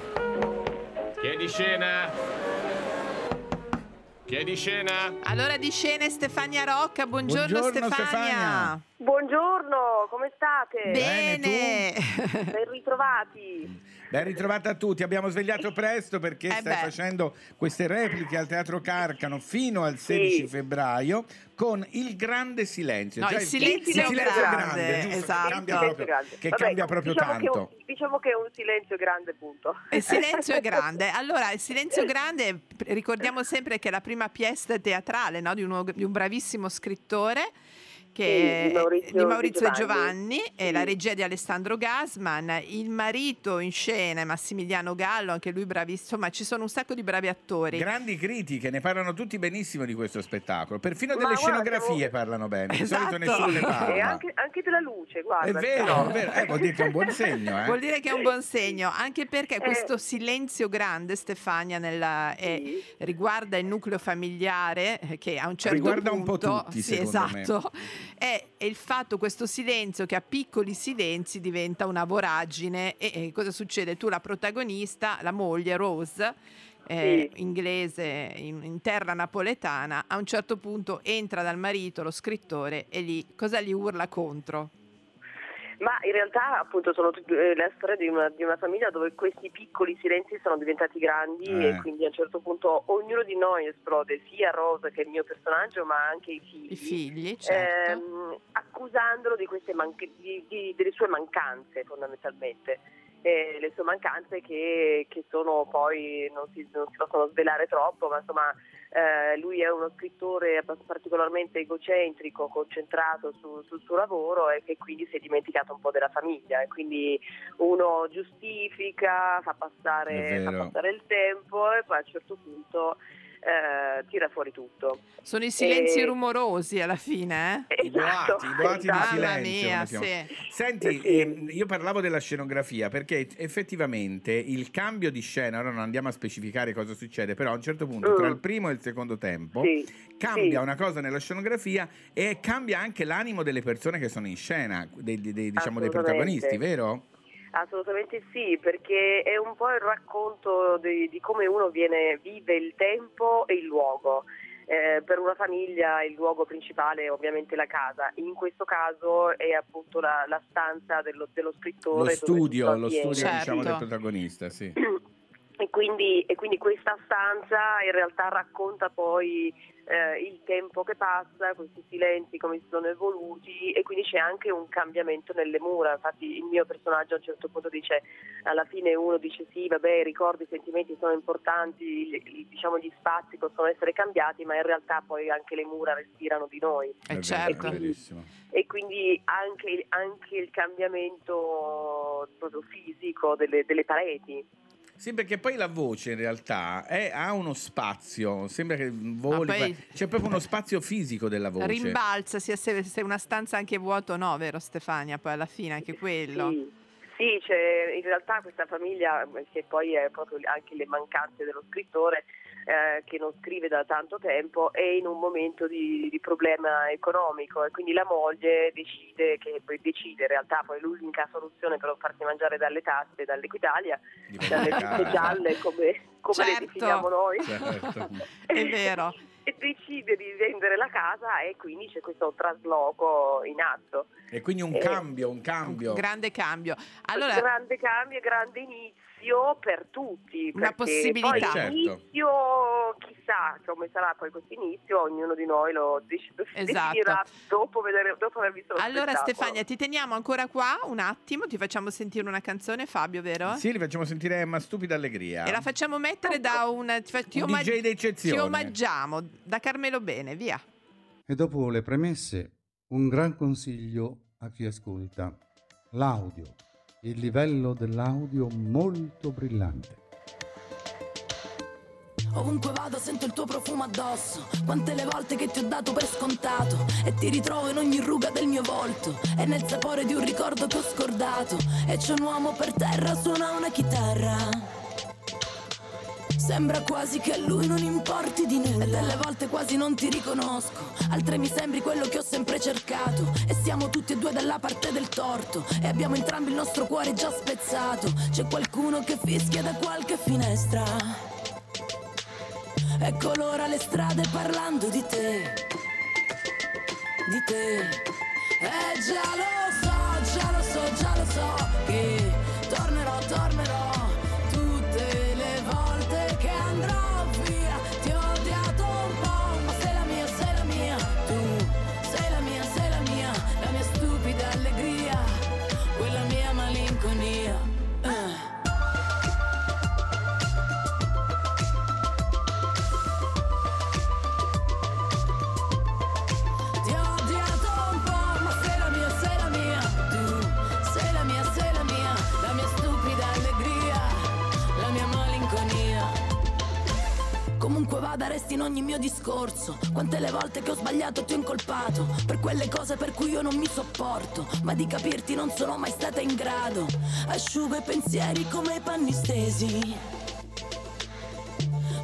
Chiedi scena. Chiedi scena. Allora di scene Stefania Rocca, buongiorno, Buongiorno, Stefania. Stefania. Buongiorno, come state? Bene. Ben ritrovati. Ben ritrovata a tutti, abbiamo svegliato presto perché Eh stai beh. facendo queste repliche al Teatro Carcano fino al 16 febbraio con Il Grande Silenzio. No, Già il silenzio grande, giusto, esatto. Che cambia proprio, che Vabbè, cambia proprio diciamo che tanto. un- diciamo che è un silenzio grande, punto. Il silenzio è grande. Allora, il silenzio grande, ricordiamo sempre che è la prima pièce teatrale no, di, uno- di un bravissimo scrittore. Che Sì, di Maurizio di Maurizio Di Giovanni, Giovanni. e la regia di Alessandro Gasman, il marito in scena è Massimiliano Gallo, anche lui bravissimo, insomma ci sono un sacco di bravi attori. Grandi critiche, ne parlano tutti benissimo di questo spettacolo. Perfino Ma delle guarda, scenografie siamo- parlano bene. Di Esatto. solito nessuno ne E parla. anche, anche della luce, guarda. È vero, è vero. Eh, vuol dire che è un buon segno. Eh? Vuol dire che è un buon segno, anche perché Eh. questo silenzio grande, Stefania, nella- è- riguarda il nucleo familiare, eh, che a un certo Riguarda un punto... po' tutti, sì, secondo me. È, è il fatto, questo silenzio, che a piccoli silenzi diventa una voragine. E, e cosa succede? Tu, la protagonista, la moglie Rose, eh, inglese in, in terra napoletana, a un certo punto entra dal marito, lo scrittore, e lì cosa gli urla contro? Ma in realtà appunto sono eh, la storia di una, di una famiglia dove questi piccoli silenzi sono diventati grandi Eh. e quindi a un certo punto ognuno di noi esplode, sia Rosa che il mio personaggio ma anche i figli. I figli, certo. ehm, accusandolo di queste manche- di- di- delle sue mancanze fondamentalmente. Eh, le sue mancanze che, che sono poi non si, non si possono svelare troppo, ma insomma eh, lui è uno scrittore particolarmente egocentrico, concentrato su- sul suo lavoro e che quindi si è dimenticato un po' della famiglia. E quindi uno giustifica, fa passare, fa passare il tempo e poi a un certo punto eh, tira fuori tutto. Sono i silenzi E- rumorosi alla fine, eh? I boati, i boati di Mamma silenzio. mia, sì. Senti, ehm, io parlavo della scenografia perché effettivamente il cambio di scena, ora non andiamo a specificare cosa succede, però a un certo punto Mm. tra il primo e il secondo tempo Sì, cambia sì. una cosa nella scenografia e cambia anche l'animo delle persone che sono in scena, dei, dei- dei- diciamo dei protagonisti, vero? Assolutamente sì, perché è un po' il racconto di, di come uno viene, vive il tempo e il luogo. Eh, per una famiglia il luogo principale è ovviamente la casa, in questo caso è appunto la, la stanza dello, dello Lo scrittore. dove studio, lo studio diciamo del Certo. protagonista, sì. E quindi, e quindi questa stanza in realtà racconta poi eh, il tempo che passa, questi silenzi come si sono evoluti e quindi c'è anche un cambiamento nelle mura. Infatti il mio personaggio a un certo punto dice, alla fine uno dice sì, vabbè, i ricordi, i sentimenti sono importanti, diciamo gli spazi possono essere cambiati, ma in realtà poi anche le mura respirano di noi. È vero, certo. è verissimo. E quindi anche, anche il cambiamento proprio fisico delle- delle pareti. Sì, perché poi la voce in realtà è- ha uno spazio, sembra che voli, poi- c'è proprio uno spazio fisico della voce. Rimbalza sia se, se una stanza anche vuota o no, vero Stefania? Poi alla fine anche quello. Sì, sì, c'è in realtà questa famiglia, che poi è proprio anche le mancanze dello scrittore, eh, che non scrive da tanto tempo, è in un momento di, di problema economico e quindi la moglie decide, che poi decide in realtà poi l'unica soluzione per non farsi mangiare dalle tasse dall'Equitalia, dalle tasse gialle come, come le Certo. definiamo noi. Certo. È vero. E decide di vendere la casa e quindi c'è questo trasloco in atto. E quindi un Eh, cambio, un cambio. Grande cambio. Allora, grande cambio, grande inizio per tutti. Una possibilità. Poi Certo. l'inizio, chissà come sarà poi questo inizio, ognuno di noi lo Esatto. deciderà dopo, vedere, dopo aver visto lo allora. Stefania, ti teniamo ancora qua un attimo, ti facciamo sentire una canzone, Fabio, vero? Sì, li facciamo sentire Emma Stupida Allegria. E la facciamo mettere da un... Ti, fa- ti Un omag- DJ d'eccezione. Ti omaggiamo da Carmelo Bene, via. E dopo le premesse, un gran consiglio a chi ascolta. L'audio. Il livello dell'audio molto brillante. Ovunque vado sento il tuo profumo addosso. Quante le volte che ti ho dato per scontato. E ti ritrovo in ogni ruga del mio volto. E nel sapore di un ricordo che ho scordato. E c'è un uomo per terra, suona una chitarra Sembra quasi che a lui non importi di nulla. E delle volte quasi non ti riconosco. Altre mi sembri quello che ho sempre cercato. E siamo tutti e due dalla parte del torto. E abbiamo entrambi il nostro cuore già spezzato. C'è qualcuno che fischia da qualche finestra. E colora le strade parlando di te, di te. E già lo so, già lo so, già lo so che Comunque vada, resti in ogni mio discorso. Quante le volte che ho sbagliato ti ho incolpato per quelle cose per cui io non mi sopporto. Ma di capirti non sono mai stata in grado. Asciugo i pensieri come panni stesi.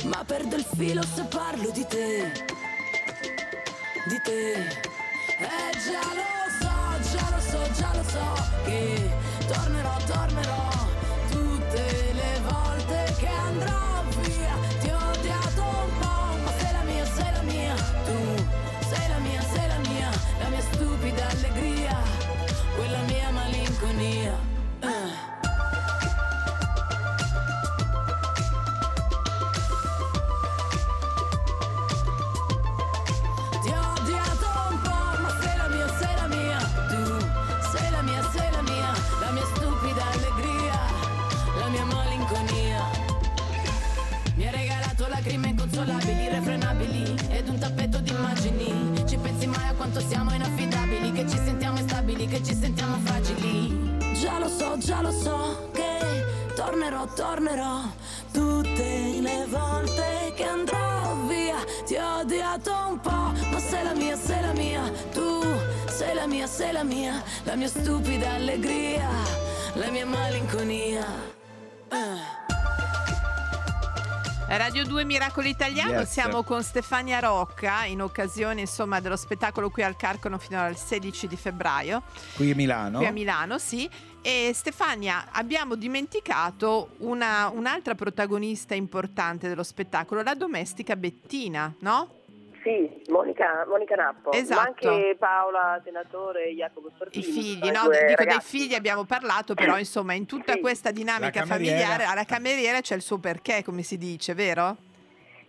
Ma perdo il filo se parlo di te di te. E già lo so, già lo so, già lo so che tornerò, tornerò tutte le volte che andrò via. Già lo so, già lo so che tornerò, tornerò tutte le volte che andrò via. Ti ho odiato un po', ma sei la mia, sei la mia. Tu sei la mia, sei la mia, la mia stupida allegria, la mia malinconia. Eh. Radio 2 Miracolo Italiano, Yes. siamo con Stefania Rocca in occasione insomma dello spettacolo qui al Carcono fino al 16 di febbraio, Qui a Milano. qui a Milano, sì. E Stefania, abbiamo dimenticato una- un'altra protagonista importante dello spettacolo, la domestica Bettina, no? Sì, Monica, Monica Nappo, Esatto. ma anche Paola Senatore e Jacopo Stortini. I figli, no? Dico dei ragazzi. figli abbiamo parlato, però insomma in tutta questa dinamica familiare alla cameriera c'è il suo perché, come si dice, vero?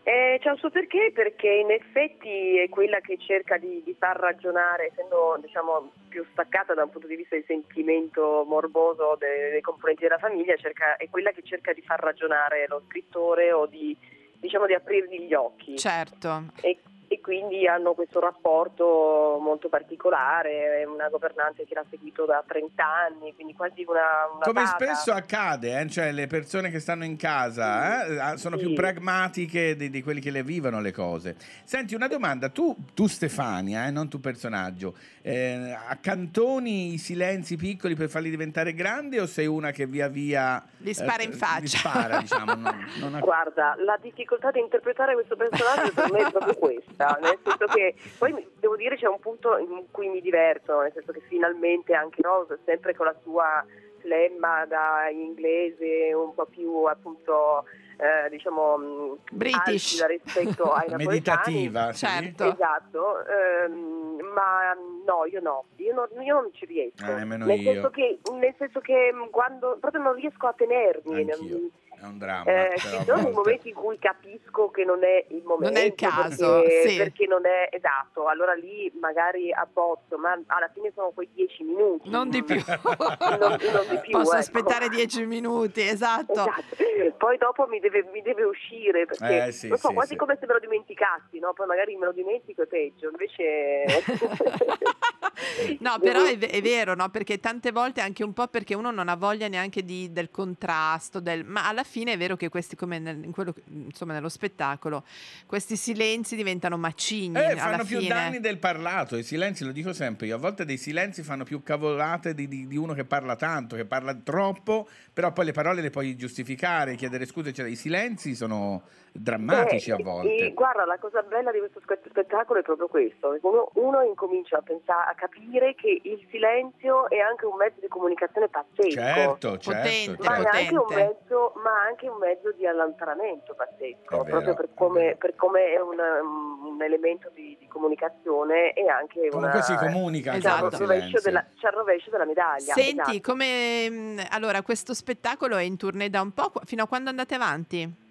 Eh, c'è un suo perché, perché in effetti è quella che cerca di, di far ragionare, essendo diciamo, più staccata da un punto di vista di sentimento morboso dei, dei componenti della famiglia, cerca- è quella che cerca di far ragionare lo scrittore o di, diciamo, di aprirgli gli occhi. Certo. E, e quindi hanno questo rapporto molto particolare, è una governante che l'ha seguito da 30 anni, quindi quasi una, una Come tata. spesso accade, eh, cioè le persone che stanno in casa eh, ah, sono più Sì. pragmatiche di, di quelli che le vivono le cose. Senti, una domanda, tu, tu Stefania, eh, non tu personaggio, eh, accantoni i silenzi piccoli per farli diventare grandi o sei una che via via... Li spara in faccia. Li spara, diciamo. non- non ha- Guarda, la difficoltà di interpretare questo personaggio per me è proprio questa, nel senso che poi devo dire c'è un punto in cui mi diverto, nel senso che finalmente anche Rose, sempre con la sua flemma da inglese un po' più appunto eh, diciamo mh, British. rispetto ai. Meditativa. Certo. Esatto, ehm, ma no, io no, io non, io non ci riesco. Eh, nel. Senso che, nel senso che mh, quando proprio non riesco a tenermi. È un dramma. eh, ci sono i volte- momenti in cui capisco che non è il momento, Non è il caso, perché, sì. perché non è esatto. Allora lì magari abbozzo, ma alla fine sono quei dieci minuti. Non di più. non, non di più. Posso ecco. aspettare dieci minuti, esatto. Esatto. Poi dopo mi deve, mi deve uscire perché Eh, sì, non so, sì, quasi sì. come se me lo dimenticassi, no? Poi magari me lo dimentico e peggio. Invece No, però è, è vero, no? Perché tante volte anche un po' perché uno non ha voglia neanche di- del contrasto, del- ma alla fine è vero che questi, come nel- in quello, insomma, nello spettacolo, questi silenzi diventano macigni Eh, fanno più fine. danni del parlato, i silenzi, lo dico sempre io, a volte dei silenzi fanno più cavolate di, di- di uno che parla tanto, che parla troppo, però poi le parole le puoi giustificare, chiedere scusa, eccetera. I silenzi sono drammatici a Eh, volte. e guarda, la cosa bella di questo spe- spettacolo è proprio questo: uno, uno incomincia a pensare, a capire che il silenzio è anche un mezzo di comunicazione pazzesco. Certo, certo, Potente, certo. Ma è anche un mezzo, ma anche un mezzo di allontanamento pazzesco, vero, proprio per come, per come è un, un elemento di, di comunicazione e anche Comunque una, si comunica anche c'è Esatto. il col rovescio silenzio. della, c'è il rovescio della medaglia. Senti, esatto. come mh, allora questo spettacolo è in tournée da un po', fino a quando andate avanti?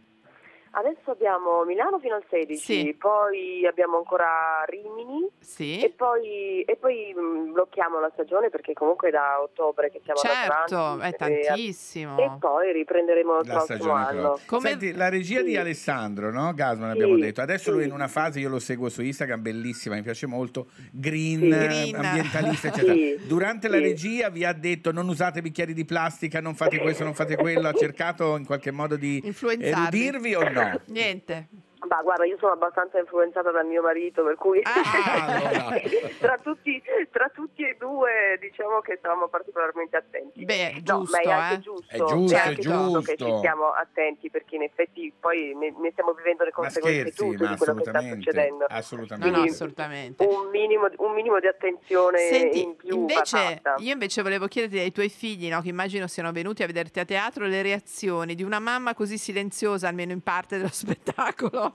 Adesso abbiamo Milano fino al 16, Sì. poi abbiamo ancora Rimini Sì. e poi, e poi mh, blocchiamo la stagione perché comunque è da ottobre che siamo Certo, è e- tantissimo. E poi riprenderemo il La prossimo stagione anno. Come- Senti, la regia di Sì. Alessandro, no? Gasman Sì, abbiamo detto. Adesso lui è in una fase, io lo seguo su Instagram, bellissima, mi piace molto. Green, Sì. eh, Green. ambientalista, eccetera. Sì, Durante la regia vi ha detto non usate bicchieri di plastica, non fate questo, non fate quello. Ha cercato in qualche modo di Influenzarvi. erudirvi o no? Niente. Ma guarda, io sono abbastanza influenzata dal mio marito, per cui Ah, allora. tra, tutti, tra tutti e due diciamo che stavamo particolarmente attenti. Beh, No, giusto, ma è anche eh. giusto, È giusto, è anche giusto che ci stiamo attenti perché in effetti poi ne, ne stiamo vivendo le conseguenze scherzi, tutte ma di quello che sta succedendo. No, Assolutamente. no, Quindi- assolutamente. Un minimo, un minimo di attenzione Senti, in più invece, io invece volevo chiederti ai tuoi figli, no, che immagino siano venuti a vederti a teatro, le reazioni di una mamma così silenziosa, almeno in parte dello spettacolo.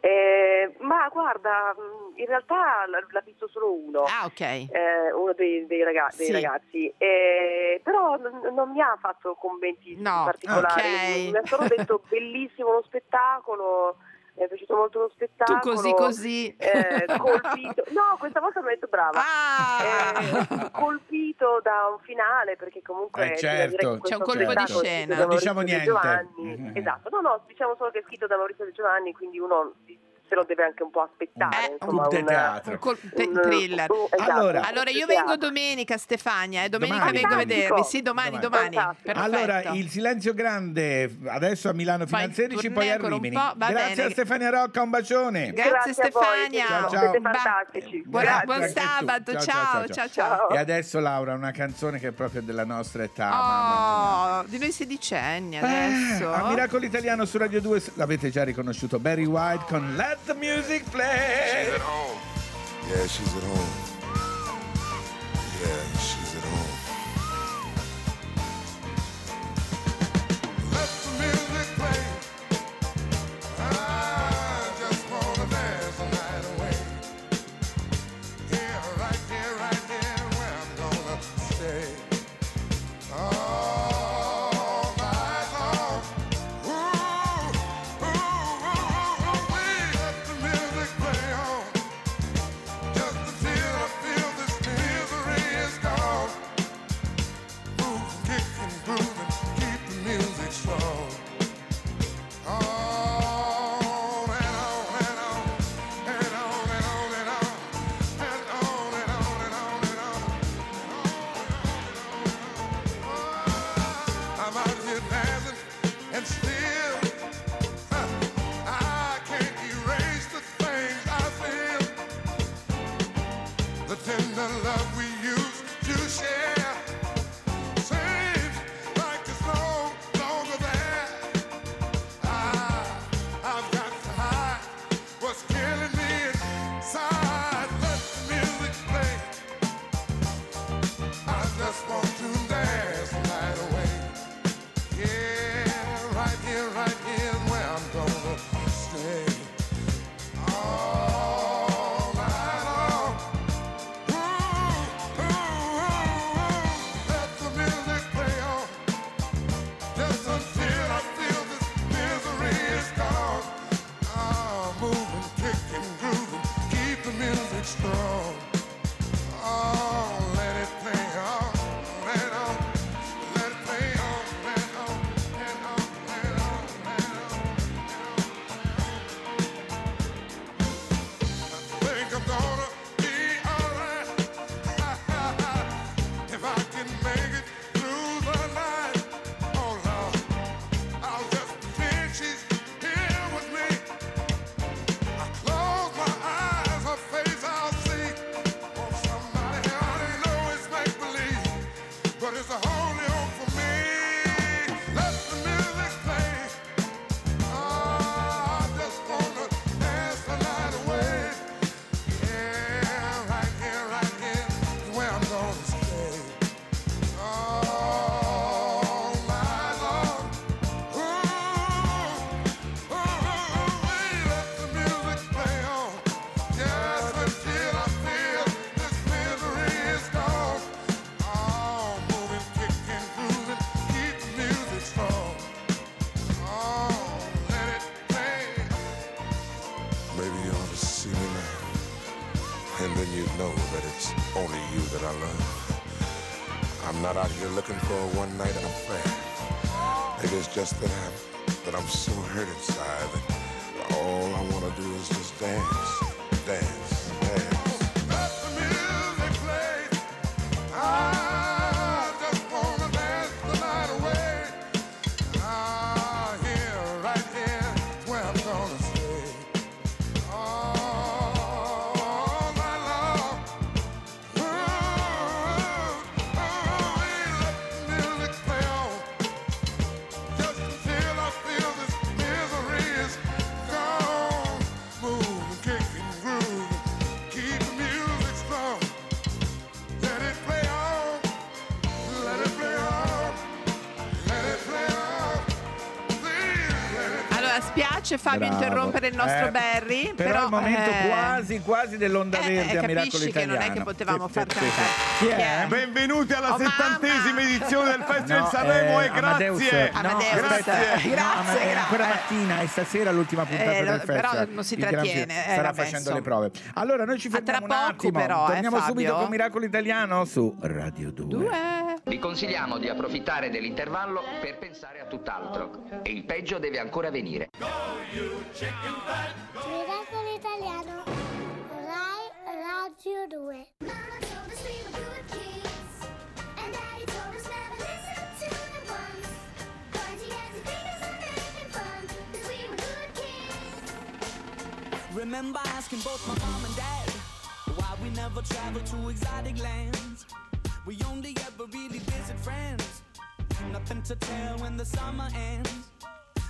Eh, ma guarda, mh, in realtà l'ha, visto solo uno. Ah, ok. eh, uno dei, dei raga- dei Sì. ragazzi, Eh, però non, non mi ha fatto commenti No, particolari, ok. mi ha solo detto bellissimo lo spettacolo, mi è piaciuto molto lo Tu spettacolo. così così. eh, colpito, no, questa volta mi ha detto brava. Ah! Eh, colpito da un finale perché comunque Eh, certo, C'è un colpo di scena. Non diciamo niente. Giovanni. Mhm. esatto no no diciamo solo che è scritto da Maurizio De Giovanni quindi uno se lo deve anche un po' aspettare. Eh, insomma, un, teatro. Un, col- te- thriller. Un, esatto, allora, allora, io vengo domenica Stefania, eh, domenica domani. vengo a vedervi, sì domani, domani. domani. Allora il silenzio grande adesso a Milano Finanzierici, poi, poi a Rimini. Grazie bene. a Stefania Rocca, un bacione. Grazie, Grazie Stefania. Ciao, ciao. Siete fantastici. Buon, buon sabato, ciao ciao, ciao ciao, ciao, E adesso Laura, una canzone che è proprio della nostra età. Oh, di noi sedicenni eh, adesso. Eh, a Miracolo Italiano su Radio 2 l'avete già riconosciuto, Barry White con Let let the music play. She's at home. Yeah, she's at home. Yeah, just that. piace Fabio Bravo. interrompere il nostro eh, Barry. Però, però il momento eh, quasi quasi dell'onda eh, eh, verde eh, a Miracolo che non è che potevamo far cantare. Benvenuti alla oh, settantesima edizione del Festival no, eh, Sanremo e grazie. Amadeus. No, grazie. Grazie. grazie. No, ancora mattina e stasera l'ultima puntata del Festival. Però non si trattiene. Starà facendo le prove. Allora noi ci fermiamo un attimo. Torniamo subito con Miracolo Italiano su Radio 2. Vi consigliamo di approfittare dell'intervallo per pensare a tutt'altro. E il peggio deve ancora venire. you chicken fat. Mira con. Rai Radio 2. Remember asking both my mom and dad why we never to exotic lands. We only ever really visit friends. Nothing to tell when the summer ends.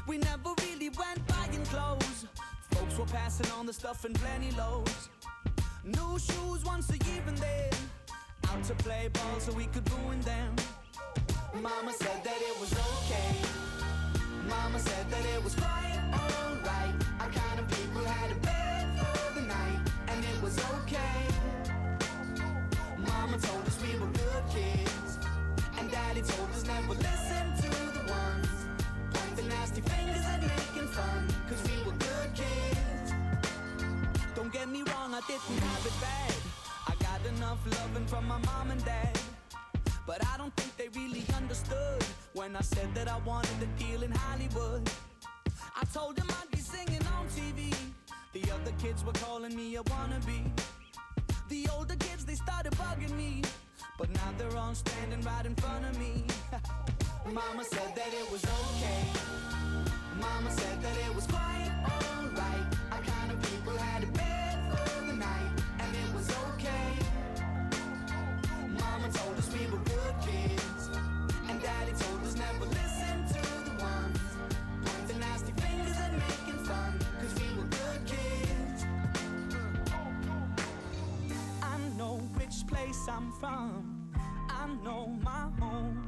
We never really went by buying clothes. Folks were passing on the stuff in plenty loads. New shoes once a year and then out to play ball so we could ruin them. Mama said that it was okay. Mama said that it was quite alright. Our kind of people had a bed for the night, and it was okay. Mama told us we were good kids, and Daddy told us never listen to the ones fingers making fun, cause we were good kids. Don't get me wrong, I didn't have it bad. I got enough loving from my mom and dad. But I don't think they really understood when I said that I wanted a deal in Hollywood. I told them I'd be singing on TV. The other kids were calling me a wannabe. The older kids, they started bugging me. But now they're all standing right in front of me. Mama said that it was okay. Mama said that it was quite alright. Our kind of people had a bed for the night, and it was okay. Mama told us we were good kids, and Daddy told us never listen to the ones pointing nasty fingers and making fun, cause we were good kids. I know which place I'm from, I know my home.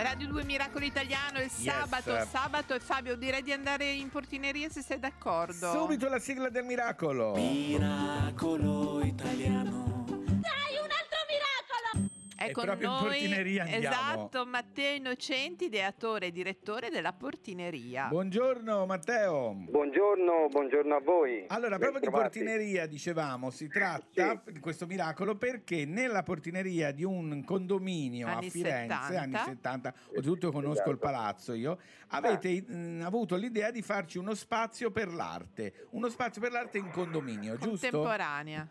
Radio 2 Miracolo Italiano il sabato, sabato e Fabio direi di andare in portineria se sei d'accordo. Subito la sigla del miracolo. Miracolo italiano. È E con proprio in noi portineria andiamo. esatto, Matteo Innocenti, ideatore e direttore della portineria. Buongiorno Matteo. Buongiorno, buongiorno a voi. Allora, proprio di portineria dicevamo, si tratta di questo miracolo perché nella portineria di un condominio Anni a Firenze, 70. anni 70, oltretutto conosco Esatto. il palazzo io, avete mh, avuto l'idea di farci uno spazio per l'arte, uno spazio per l'arte in condominio, giusto? Contemporanea.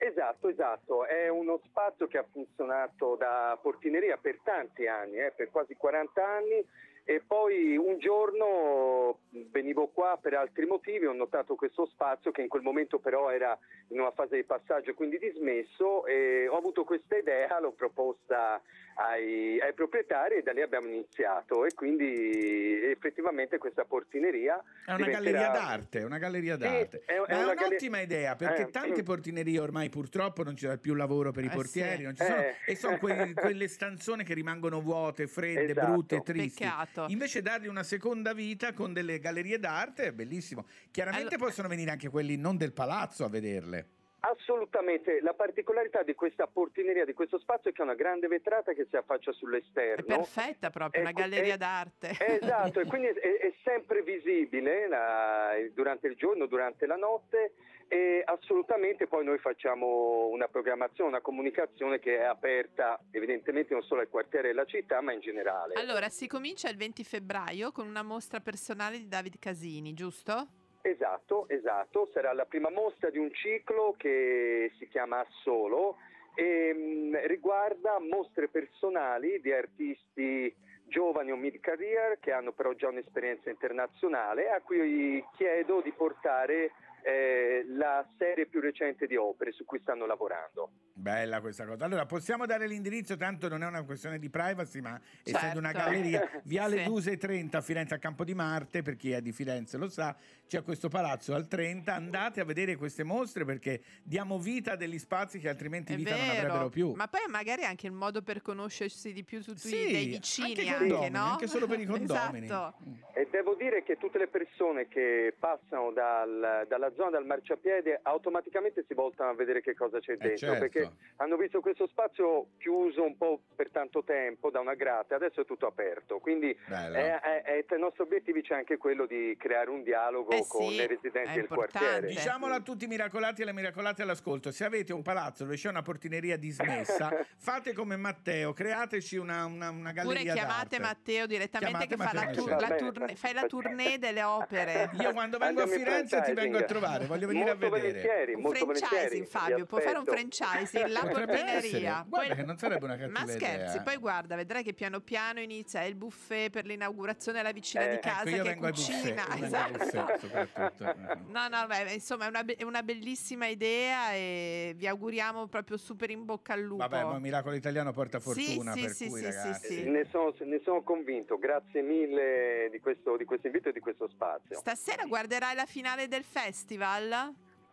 Esatto, esatto, è uno spazio che ha funzionato da portineria per tanti anni, eh, per quasi 40 anni e poi un giorno venivo qua per altri motivi, ho notato questo spazio che in quel momento però era in una fase di passaggio, quindi dismesso e ho avuto questa idea, l'ho proposta ai, ai proprietari e da lì abbiamo iniziato e quindi effettivamente questa portineria È una diventerà- galleria d'arte, una galleria Sì, d'arte. è- è Ma è, una galle- un'ottima idea perché Eh, tante mm. portinerie ormai purtroppo non c'è più lavoro per i Eh, portieri, sì. non ci sono, Eh. e sono quei- quelle stanzone che rimangono vuote, fredde, Esatto. brutte, tristi. Peccato. Invece dargli una seconda vita con delle gallerie d'arte è bellissimo. Chiaramente Allora- possono venire anche quelli non del palazzo a vederle. Assolutamente, la particolarità di questa portineria, di questo spazio è che è una grande vetrata che si affaccia È sull'esterno. perfetta proprio, una Ecco, galleria è- d'arte. Esatto, e quindi è, è sempre visibile la- durante il giorno, durante la notte e assolutamente poi noi facciamo una programmazione, una comunicazione che è aperta evidentemente non solo al quartiere della città ma in generale. Allora, si comincia il 20 febbraio con una mostra personale di David Casini, giusto? Esatto, esatto, sarà la prima mostra di un ciclo che si chiama Solo e mh, riguarda mostre personali di artisti giovani o mid career che hanno però già un'esperienza internazionale a cui chiedo di portare eh, la serie più recente di opere su cui stanno lavorando. Bella questa cosa. Allora, possiamo dare l'indirizzo, tanto non è una questione di privacy, ma essendo una Certo. galleria, Viale Sì. Duse 30 a Firenze a Campo di Marte, per chi è di Firenze lo sa, c'è questo palazzo al 30, andate a vedere queste mostre perché diamo vita a degli spazi che altrimenti È vita non vero. avrebbero più. Ma poi magari anche il modo per conoscersi di più su tutti Sì, dei vicini, anche i anche, no? anche solo per i condomini. esatto. E devo dire che tutte le persone che passano dal- dalla zona del marciapiede automaticamente si voltano a vedere che cosa c'è dentro, certo. perché hanno visto questo spazio chiuso un po' per tanto tempo da una grata, adesso è tutto aperto. Quindi è- è- è- tra i nostri obiettivi c'è anche quello di creare un dialogo Eh con sì, i residenti del quartiere. Diciamolo a tutti i miracolati e le miracolate all'ascolto: se avete un palazzo dove c'è una portineria dismessa, fate come Matteo, createci una, una, una Oppure galleria chiamate d'arte. Matteo direttamente Chiamate che fa la, Matteo, certo. la tournée- fai la tournée delle opere. Io quando vengo a Andiamo in Firenze ti vengo a trovare, voglio venire molto a vedere. Volentieri, Un molto franchising, Fabio, può fare un franchising, la portineria. Guarda Poi- che non sarebbe una cattiva Ma scherzi, idea. poi guarda, vedrai che piano piano inizia il buffet per l'inaugurazione alla vicina Eh, di ecco, casa io che cucina. buffet, io vengo ai esatto. buffet, soprattutto. No, no, beh, insomma è una, be- è una bellissima idea e vi auguriamo proprio super in bocca al lupo. Vabbè, ma miracolo italiano porta Sì, fortuna, sì, per sì, cui sì, sì, ragazzi. sì. Ne sono, ne sono convinto, grazie mille di questo, di questo invito e di questo spazio. Stasera guarderai la finale del festival?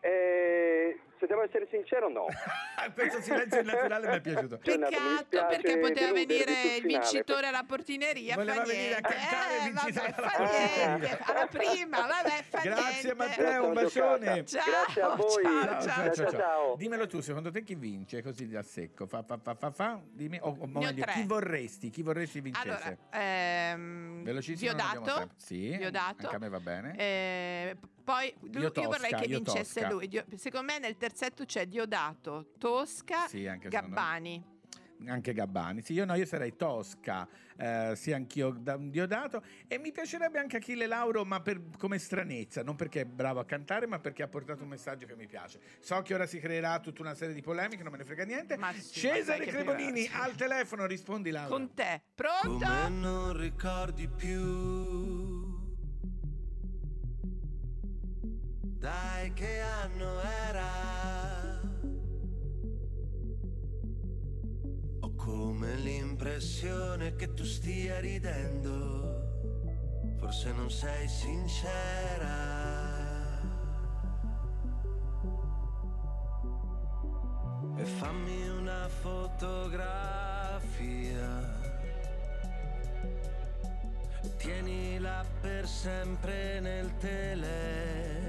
Eh, se devo essere sincero, no. Questo silenzio naturale mi è piaciuto. Peccato perché poteva venire il vincitore alla portineria. Voleva fa venire a niente. cantare il Eh, vincitore vabbè, alla fa portineria. niente. Alla prima, vabbè, fa Grazie niente. Matteo, un bacione. Ciao, Grazie a voi. ciao, Ciao, ciao, ciao. Dimmelo tu, secondo te chi vince? Così da secco. Fa, fa, fa, fa, fa. Dimmi, o, o meglio, chi vorresti? Chi vorresti vincesse? Allora, ehm, Velocissimo, Diodato. Sì, Diodato. anche a me va bene. Eh, poi lui- Io io, vorrei Tosca, che io vincesse Tosca. lui. Secondo me nel terzetto c'è Diodato, Tosca, Sì. Gabbani. Anche Gabbani. Sì, io no, io sarei Tosca, eh, sì, anch'io da- Diodato. E mi piacerebbe anche Achille Lauro, ma per- come stranezza, non perché è bravo a cantare, ma perché ha portato un messaggio che mi piace. So che ora si creerà tutta una serie di polemiche, non me ne frega niente. sì, Cesare ma Cremonini al telefono, rispondi Laura. Con te. Pronto? Come non ricordi più. Dai, che anno era? Ho come l'impressione che tu stia ridendo. Forse non sei sincera. E fammi una fotografia. Tienila per sempre nel telefono,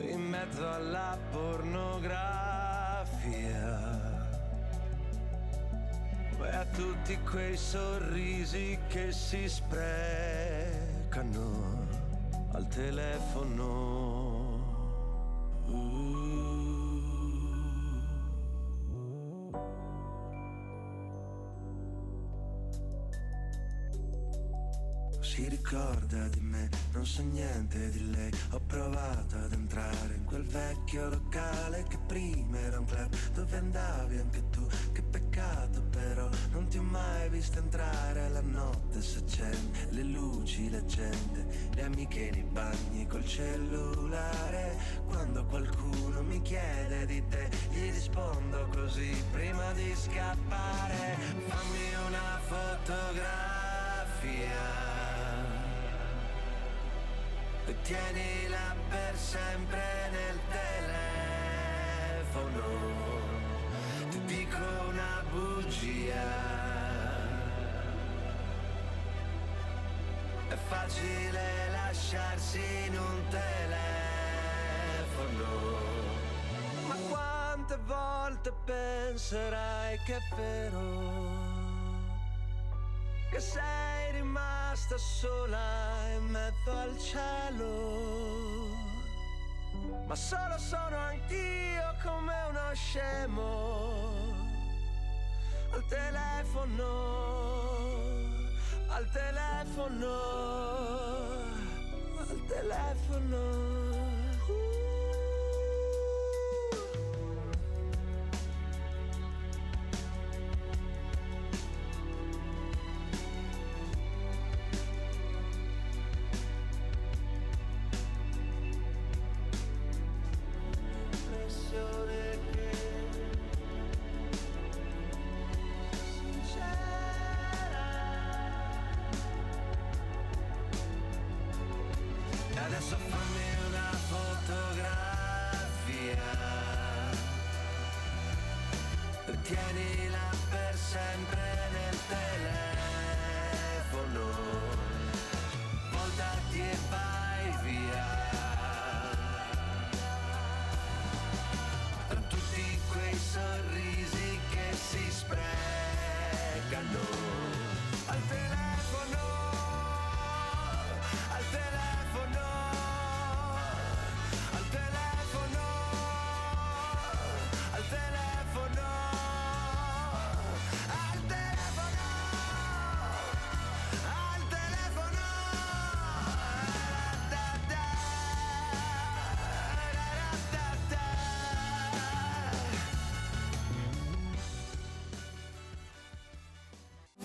in mezzo alla pornografia. E a tutti quei sorrisi che si sprecano al telefono. Si ricorda di me, non so niente di lei. Ho provato ad entrare in quel vecchio locale che prima era un club dove andavi anche tu. Che peccato però, non ti ho mai visto entrare. La notte si accende, le luci, la gente, le amiche nei bagni col cellulare. Quando qualcuno mi chiede di te, gli rispondo così prima di scappare. Fammi una fotografia. Tienila per sempre nel telefono. Ti dico una bugia. È facile lasciarsi in un telefono. Ma quante volte penserai che è vero? Che sei rimasta sola in mezzo al cielo. Ma solo sono anch'io come uno scemo. Al telefono, al telefono, al telefono.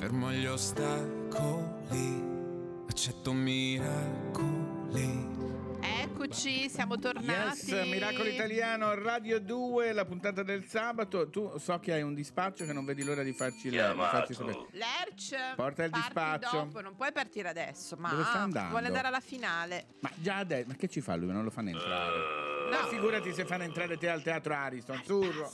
Supereremo gli ostacoli, accetto miracoli. Eccoci, siamo tornati. Yes, Miracolo Italiano, Radio 2, la puntata del sabato. Tu so che hai un dispaccio che non vedi l'ora di farci, di farci sapere. Lerch, Porta il dispaccio. dopo, non puoi partire adesso, ma Dove sta andando? vuole andare alla finale. Ma già adesso, ma che ci fa lui? Non lo fanno entrare. Ma figurati se fanno entrare te al teatro Ariston, Zurro.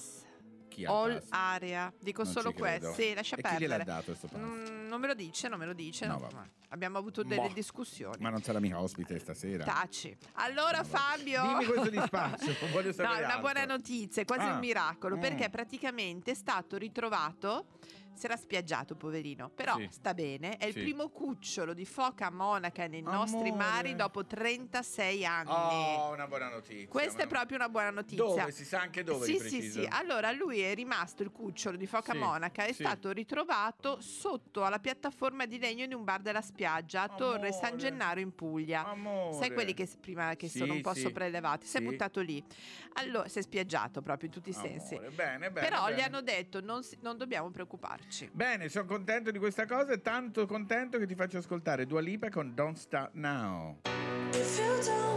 Chi All area, dico Non solo questo. Sì, lascia E chi gliel'ha dato questo pass? Mm, non me lo dice, non me lo dice. No, no, abbiamo avuto delle Boh. discussioni. Ma non sarà mica ospite stasera. Taci. Allora Fabio Dimmi questo dispaccio, voglio No, sapere una altro. buona notizia, è quasi Ah. un miracolo, Mm. perché praticamente è stato ritrovato, si era spiaggiato poverino, però Sì. sta bene, è il Sì. primo cucciolo di foca monaca nei nostri Amore. mari dopo 36 anni. Oh, una buona notizia. Questa è proprio una buona notizia. Dove? Si sa anche dove Sì, sì, sì. Allora, lui è rimasto il cucciolo di foca Sì, monaca, è sì. stato ritrovato sotto alla piattaforma di legno di un bar della spiaggia a Torre San Gennaro in Puglia. Amore. Sai quelli che prima che Sì, sono un po' sì. sopraelevati? Si è buttato lì. Allora, si è spiaggiato proprio in tutti i sensi. Amore, bene, bene. Però bene. gli hanno detto non, si- non dobbiamo preoccuparci. Bene, sono contento di questa cosa e tanto contento che ti faccio ascoltare Dua Lipa con Don't Start Now. If you don't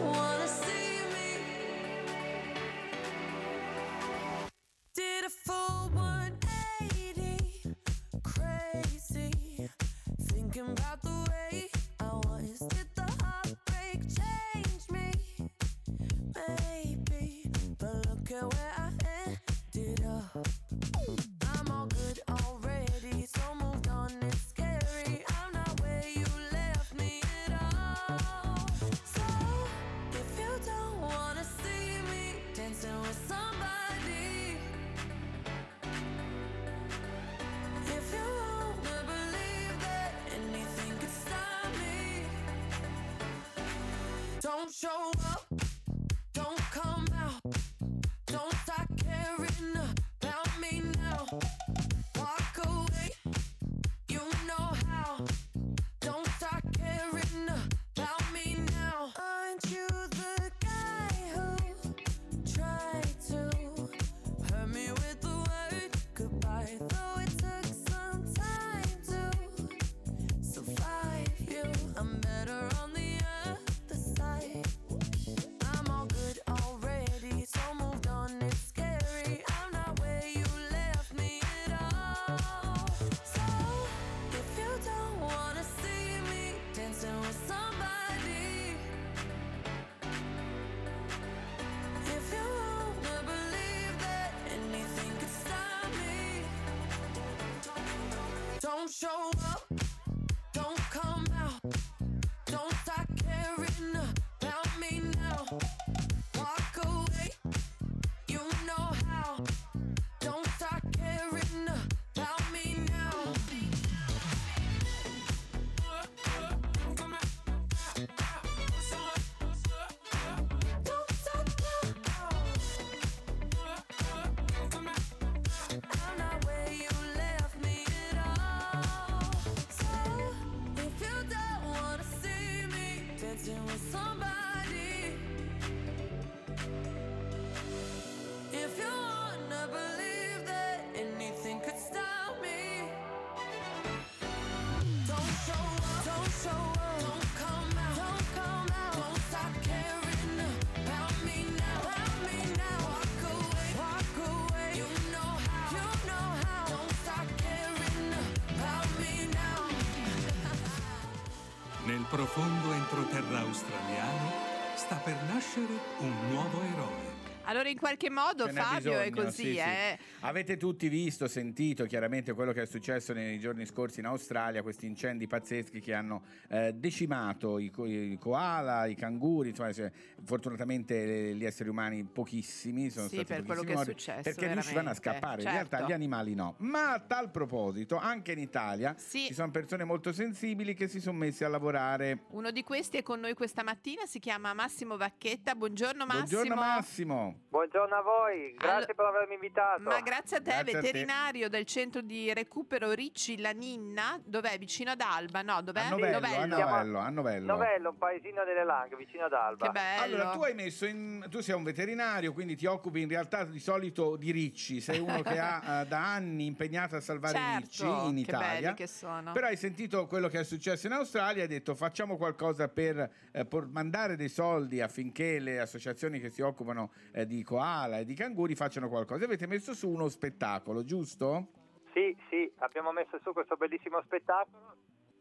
profondo entroterra australiano sta per nascere un nuovo eroe. Allora in qualche modo Fabio è bisogno, così, sì, sì. Avete tutti visto, sentito chiaramente quello che è successo nei giorni scorsi in Australia, questi incendi pazzeschi che hanno eh, decimato i, co- i koala, i canguri, insomma, se- fortunatamente gli esseri umani pochissimi sono Sì, stati per quello che è successo, perché riuscivano a veramente, scappare, in certo. realtà gli animali no. Ma a tal proposito, anche in Italia ci sono persone molto sensibili che si sono messi a lavorare. Uno di questi è con noi questa mattina, si chiama Massimo Vacchetta. Buongiorno Massimo. Buongiorno Massimo. Buongiorno a voi, grazie per avermi invitato. Ma grazie a te, Grazie a te. veterinario del centro di recupero Ricci La Ninna, dov'è? Vicino ad Alba? No, dov'è? A Novello, a Novello, a Novello. Novello, un paesino delle Langhe, vicino ad Alba. Che bello. Allora, tu hai messo in. Tu sei un veterinario, quindi ti occupi in realtà di solito di ricci. Sei uno che ha eh, da anni impegnato a salvare i Certo, ricci in che Italia. belli che sono. Però hai sentito quello che è successo in Australia e hai detto facciamo qualcosa per eh, por- mandare dei soldi affinché le associazioni che si occupano eh, di koala e di canguri facciano qualcosa. Avete messo su uno spettacolo, giusto? Sì, sì, abbiamo messo su questo bellissimo spettacolo,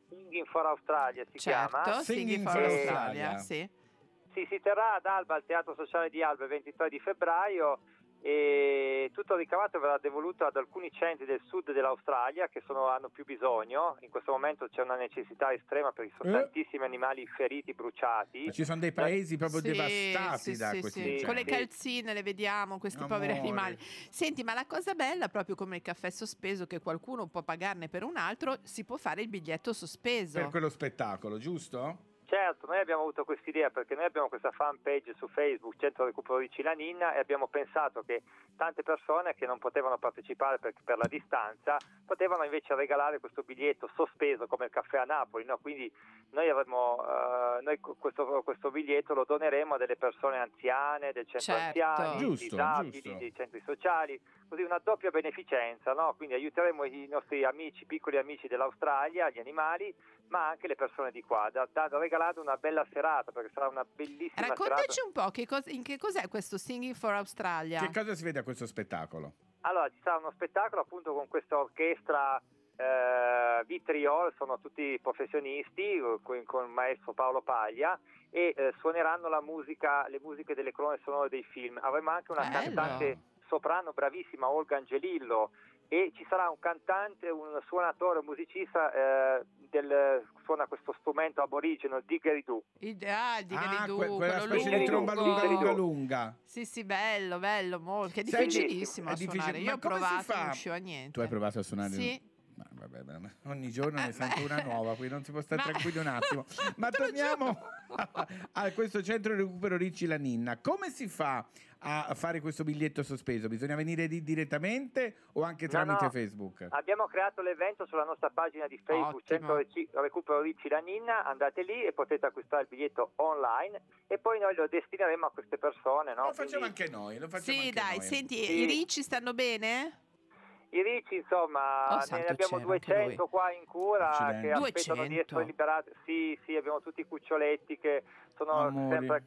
Singing for Australia si chiama. Certo, Singing for E- Australia, sì. Sì, si terrà ad Alba, al Teatro Sociale di Alba, il 23 di febbraio e tutto il ricavato verrà devoluto ad alcuni centri del sud dell'Australia che sono- hanno più bisogno. In questo momento c'è una necessità estrema perché sono Eh. tantissimi animali feriti, bruciati. Ma ci sono dei paesi proprio Sì, devastati sì, da sì, questi sì. Con le calzine le vediamo, questi poveri Amore. animali. Senti, ma la cosa bella, proprio come il caffè sospeso, che qualcuno può pagarne per un altro, si può fare il biglietto sospeso. Per quello spettacolo, giusto? Certo, noi abbiamo avuto quest'idea perché noi abbiamo questa fan page su Facebook, Centro Recupero di Cilaninna, e abbiamo pensato che tante persone che non potevano partecipare per, per la distanza potevano invece regalare questo biglietto sospeso come il caffè a Napoli. no? Quindi noi, avremo, eh, noi questo, questo biglietto lo doneremo a delle persone anziane, del centro Certo. anziani, Giusto, disabili, giusto. dei centri sociali, così una doppia beneficenza. no? Quindi aiuteremo i nostri amici, piccoli amici dell'Australia, gli animali, ma anche le persone di qua, da, da, regalando una bella serata perché sarà una bellissima Raccontaci serata. un po' che cos- in che cos'è questo Singing for Australia. Che cosa si vede a questo spettacolo? Allora, ci sarà uno spettacolo appunto con questa orchestra eh, Vitriol, sono tutti professionisti con, con il maestro Paolo Paglia e eh, suoneranno la musica, le musiche delle colonne sonore dei film. Avremo anche una Bello. cantante soprano bravissima, Olga Angelillo, e ci sarà un cantante, un suonatore, un musicista eh, del, suona questo strumento aborigeno, il didgeridoo. Il, ah, il digeridoo, que- quella quello specie di lungo. tromba lunga, lunga, lunga. Sì, sì, bello, bello, molto. Che è difficilissimo è a difficile- suonare. ma Io ho provato, non riuscivo a niente. Tu hai provato a suonare? Sì. Ma vabbè, vabbè, ogni giorno ne sento una nuova, qui non si può stare Ma- tranquilli un attimo. Ma torniamo a questo centro di recupero Ricci La Ninna. Come si fa a fare questo biglietto sospeso? Bisogna venire lì direttamente o anche No, tramite no. Facebook? Abbiamo creato l'evento sulla nostra pagina di Facebook, Centro Reci- Recupero Ricci La Ninna, andate lì e potete acquistare il biglietto online e poi noi lo destineremo a queste persone. No? Lo facciamo Quindi anche noi, lo facciamo Sì, anche dai, noi. senti, Sì. i ricci stanno bene? I ricci, insomma, Oh, ne abbiamo cielo, anche 200 qua in cura Accidenti. che aspettano 200? di essere liberati. Sì, sì, abbiamo tutti i cuccioletti che sono Amori. sempre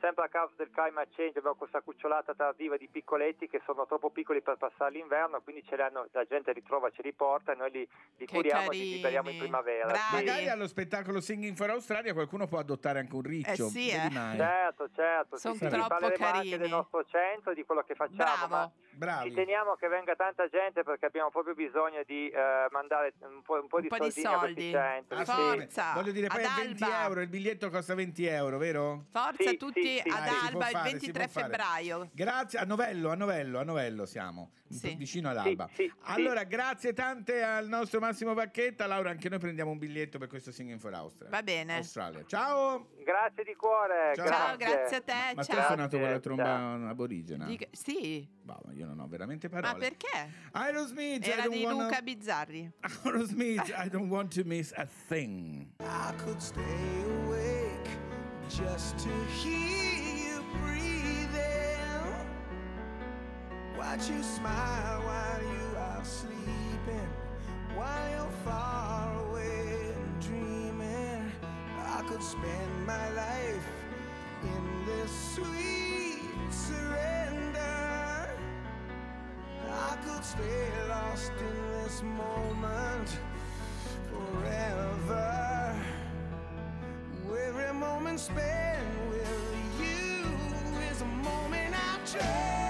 sempre a causa del climate change, abbiamo questa cucciolata tardiva di piccoletti che sono troppo piccoli per passare l'inverno, quindi ce li hanno, la gente li trova, ce li porta e noi li, li curiamo e carini. li liberiamo in primavera. Sì. Magari allo spettacolo Singing for Australia qualcuno può adottare anche un riccio. Eh sì, eh. Certo, certo, Son sì, sì, troppo parleremo anche carini. del nostro centro e di quello che facciamo, ma Bravi. ci teniamo che venga tanta gente perché abbiamo proprio bisogno di eh, mandare un po', un po' di Un po' di soldi. sì. Forza. Voglio dire, poi Ad è 20 Alba. euro, il biglietto costa 20 euro, vero? Forza Sì, tutti sì, sì. ad Dai, può Alba il fare, si 23 può fare. febbraio. Grazie, a Novello, a Novello, a Novello siamo, Sì. vicino ad Alba. sì, sì. Allora, grazie tante al nostro Massimo Vacchetta. Laura, anche noi prendiamo un biglietto per questo Singing for Austria. Va bene. Australia. Ciao! Grazie di cuore. Ciao. Ciao, grazie a te. Ma tu ciao. hai suonato con la tromba aborigena? Sì, Boh, ma io non ho veramente ma parole. perché? Aerosmith, I Era don't di wanna- Luca Bizzarri. Aerosmith, I don't want to miss a thing. I could stay awake just to hear you breathing. Watch you smile while you are sleeping, while you're far away and dreaming. I could spend my life in this sweet surrender. I could stay lost in this moment forever. Every moment spent with you is a moment I treasure.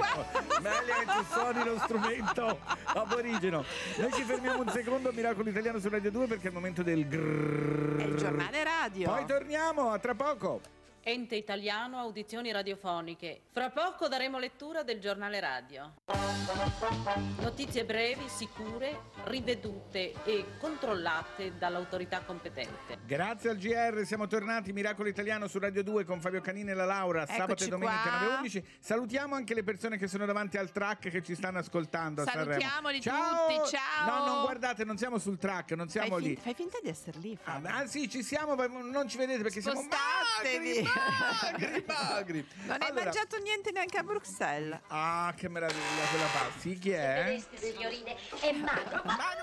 Qua. Meglio che tu suoni lo strumento aborigeno. Noi ci fermiamo un secondo, Miracolo Italiano su Radio 2 perché è il momento del grrrr. È il giornale radio. Poi torniamo, a tra poco. Ente italiano audizioni radiofoniche. Fra poco daremo lettura del giornale radio. Notizie brevi, sicure, rivedute e controllate dall'autorità competente. Grazie al GR, siamo tornati, Miracolo Italiano su Radio 2 con Fabio Canini e la Laura, sabato Eccoci e domenica qua. 9.11. Salutiamo anche le persone che sono davanti al track che ci stanno ascoltando. Salutiamoli ciao! tutti, ciao! No, non guardate, non siamo sul track, non siamo fai, lì. fin- fai finta di essere lì. Ah, ah, sì, ci siamo, ma non ci vedete perché siamo Spostatevi. Magri, magri. Non hai Allora- mangiato niente neanche a Bruxelles. Ah, che meraviglia quella pasta. Sì, chi è? signorine, è magro, ma magro.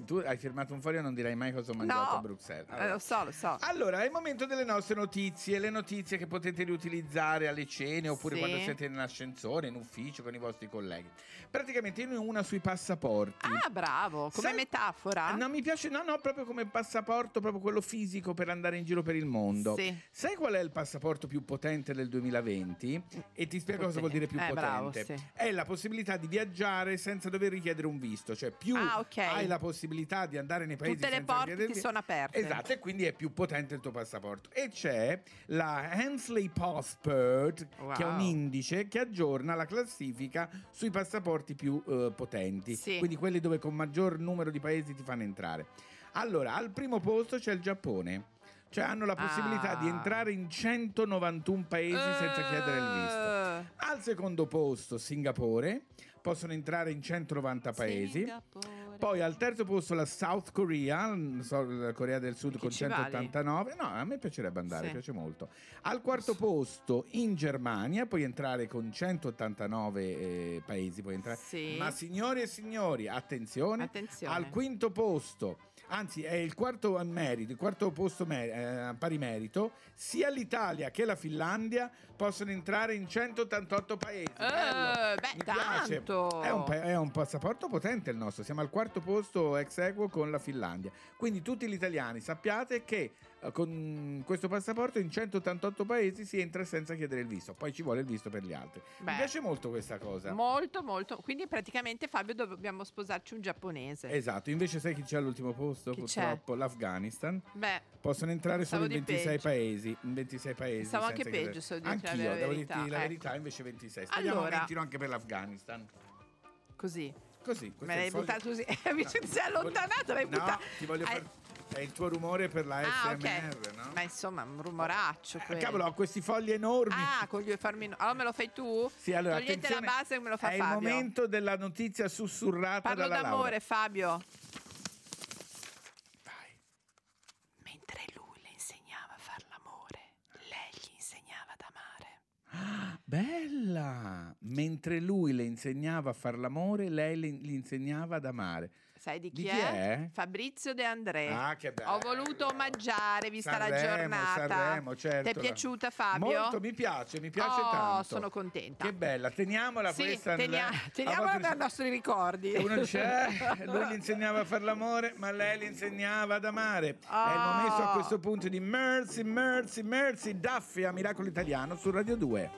tu hai firmato un foglio e non dirai mai cosa ho mangiato No. a Bruxelles. Eh, lo so, lo so. Allora, è il momento delle nostre notizie, le notizie che potete riutilizzare alle cene oppure Sì. quando siete in ascensore, in ufficio con i vostri colleghi. Praticamente io ne ho una sui passaporti. Ah, bravo, come Sai- metafora. No, mi piace, no, no, proprio come passaporto, proprio quello fisico per andare in giro per il mondo. Sì. Sai qual è il passaporto più potente del 2020? E ti spiego cosa vuol dire più Eh, potente. bravo, sì. È la possibilità di viaggiare senza dover richiedere un visto, cioè più Ah, ok. hai la possibilità di andare nei paesi Tutte le porte il sono aperte. Esatto, e quindi è più potente il tuo passaporto. E c'è la Hensley Passport, che è un Wow. indice che aggiorna la classifica sui passaporti più eh, potenti, Sì. quindi quelli dove con maggior numero di paesi ti fanno entrare. Allora, al primo posto c'è il Giappone. Cioè hanno la possibilità Ah. di entrare in 191 paesi senza chiedere il visto. Al secondo posto Singapore, possono entrare in 190 paesi. Poi al terzo posto la South Korea, so, la Corea del Sud con ci vali? 189. No, a me piacerebbe andare, Sì. piace molto. Al quarto posto in Germania, puoi entrare con 189 eh, paesi, puoi entrare. Sì. Ma signori e signori, attenzione, Attenzione. al quinto posto, anzi è il quarto merito, il quarto posto mer- eh, pari merito, sia l'Italia che la Finlandia possono entrare in 188 paesi. Bello, beh, mi piace. tanto. È un, pa- è un passaporto potente il nostro, siamo al quarto posto ex equo con la Finlandia. Quindi tutti gli italiani sappiate che eh, con questo passaporto in 188 paesi si entra senza chiedere il visto, poi ci vuole il visto per gli altri. Mi Beh. piace molto questa cosa. Molto, molto. Quindi praticamente Fabio dobbiamo sposarci un giapponese. Esatto, invece sai chi c'è all'ultimo posto? Chi Purtroppo l'Afghanistan. Beh, Possono entrare solo in Pensavo di 26 peggio. paesi. In 26 paesi. Pensavo anche chiedere- peggio, la Anch'io, vera devo dirti la ecco. verità, invece 26. Speriamo Allora. aumentino anche per l'Afghanistan. così. Così. Me l'hai buttato così. Mi si è allontanato, l'hai No, buttato. ti voglio Hai- far... È il tuo rumore per la Ah, SMR, ok. no? Ma insomma, un rumoraccio. quello. Cavolo, ho questi fogli enormi. Ah, con gli farmi. Allora me lo fai tu? Sì, allora, Togliete la base e me lo fa È Fabio. il momento della notizia sussurrata Parlo dalla d'amore, Laura. Fabio. Mentre lui le insegnava a far l'amore, lei gli insegnava ad amare. Bella! Mentre lui le insegnava a far l'amore, lei le- gli insegnava ad amare. Sai di chi, Di chi è? Fabrizio De André. Ah, che bello. Ho voluto omaggiare, vista la Sanremo, giornata. Sanremo, certo. Ti è piaciuta Fabio? Molto, mi piace, mi piace Oh, tanto. sono contenta. Che bella, teniamola Sì, questa. tenia- nella- teniamola a volte nei nostri ricordi. Uno dice, eh, lui gli insegnava a fare l'amore, ma lei gli insegnava ad amare. È il Ah. momento a questo punto di Mercy, Mercy, Mercy, Daffy a Miracolo Italiano su Radio 2.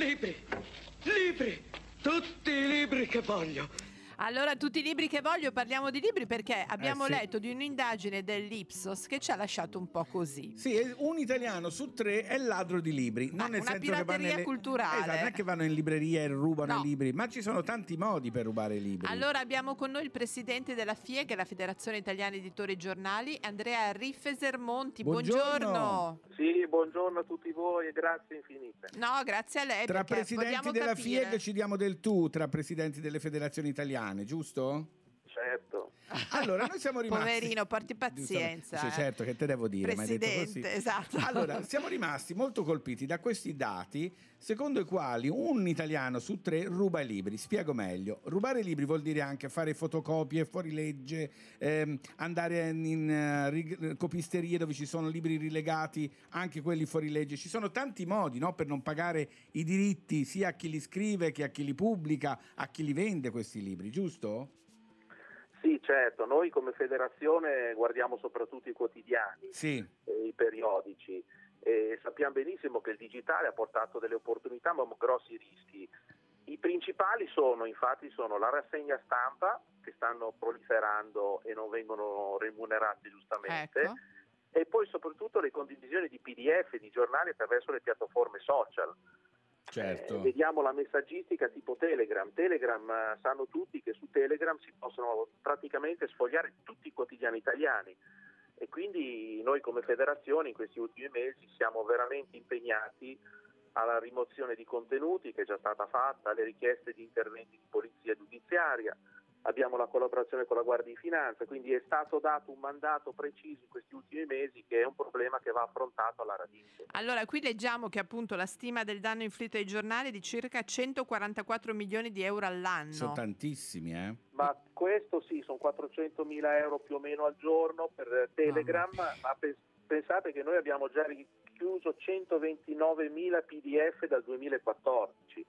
Libri, libri, tutti i libri che voglio. Allora, tutti i libri che voglio, parliamo di libri perché abbiamo Eh, sì. letto di un'indagine dell'Ipsos che ci ha lasciato un po' così. Sì, un italiano su tre è ladro di libri. Non nel una senso che vanno pirateria nelle... culturale. Esatto, non è che vanno in libreria e rubano No. i libri, ma ci sono tanti modi per rubare i libri. Allora abbiamo con noi il presidente della FIE, che è la Federazione Italiana Editori e Giornali, Andrea Riffeser Monti. Buongiorno. Sì, buongiorno a tutti voi e grazie infinite. No, grazie a lei. Tra presidenti della capire. FIEG ci diamo del tu tra presidenti delle federazioni italiane, giusto? Certo. Allora, noi siamo rimasti... Poverino, porti pazienza. Sì, eh. certo, che te devo dire, ma hai detto così. Presidente, esatto. Allora, siamo rimasti molto colpiti da questi dati secondo i quali un italiano su tre ruba i libri. Spiego meglio. Rubare i libri vuol dire anche fare fotocopie, fuorilegge, ehm, andare in eh, rig- copisterie dove ci sono libri rilegati, anche quelli fuorilegge. Ci sono tanti modi no, per non pagare i diritti sia a chi li scrive che a chi li pubblica, a chi li vende questi libri, giusto? Sì, certo, noi come federazione guardiamo soprattutto i quotidiani, Sì. e i periodici e diciamo che il digitale ha portato delle opportunità ma grossi rischi. I principali sono infatti sono la rassegna stampa che stanno proliferando e non vengono remunerati giustamente Ecco. e poi soprattutto le condivisioni di PDF di giornali attraverso le piattaforme social. Certo. Eh, vediamo la messaggistica tipo Telegram. Telegram eh, sanno tutti che su Telegram si possono praticamente sfogliare tutti i quotidiani italiani e quindi noi come federazione in questi ultimi mesi siamo veramente impegnati alla rimozione di contenuti che è già stata fatta, alle richieste di interventi di polizia giudiziaria, abbiamo la collaborazione con la Guardia di Finanza, quindi è stato dato un mandato preciso in questi ultimi mesi che è un problema che va affrontato alla radice. Allora, qui leggiamo che appunto la stima del danno inflitto ai giornali è di circa 144 milioni di euro all'anno. Sono tantissimi, eh? Ma questo sì, sono 400 mila euro più o meno al giorno per Telegram, ma pe- pensate che noi abbiamo già richiuso 129 mila PDF dal 2014,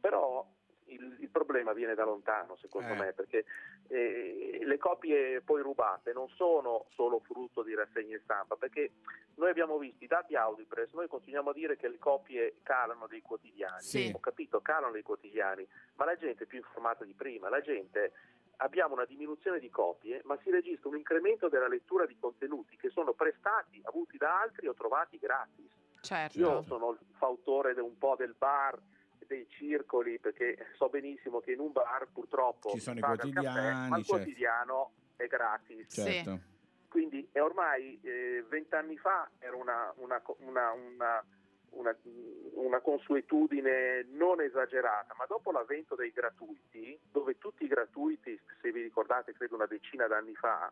però il, il problema viene da lontano secondo Eh. me, perché eh, le copie poi rubate non sono solo frutto di rassegne stampa, perché noi abbiamo visto i dati Audipress, noi continuiamo a dire che le copie calano dei quotidiani, Sì. ho capito, calano dei quotidiani, ma la gente è più informata di prima, la gente abbiamo una diminuzione di copie, ma si registra un incremento della lettura di contenuti che sono prestati, avuti da altri o trovati gratis. Certo. Io sono il fautore un po' del bar, dei circoli, perché so benissimo che in un bar purtroppo Ci sono i caffè, quotidiani, ma il certo. quotidiano è gratis. Certo. Quindi è ormai eh, vent'anni fa era una, una co- una- una- una- una consuetudine non esagerata, ma dopo l'avvento dei gratuiti, dove tutti i gratuiti, se vi ricordate, credo una decina d'anni fa,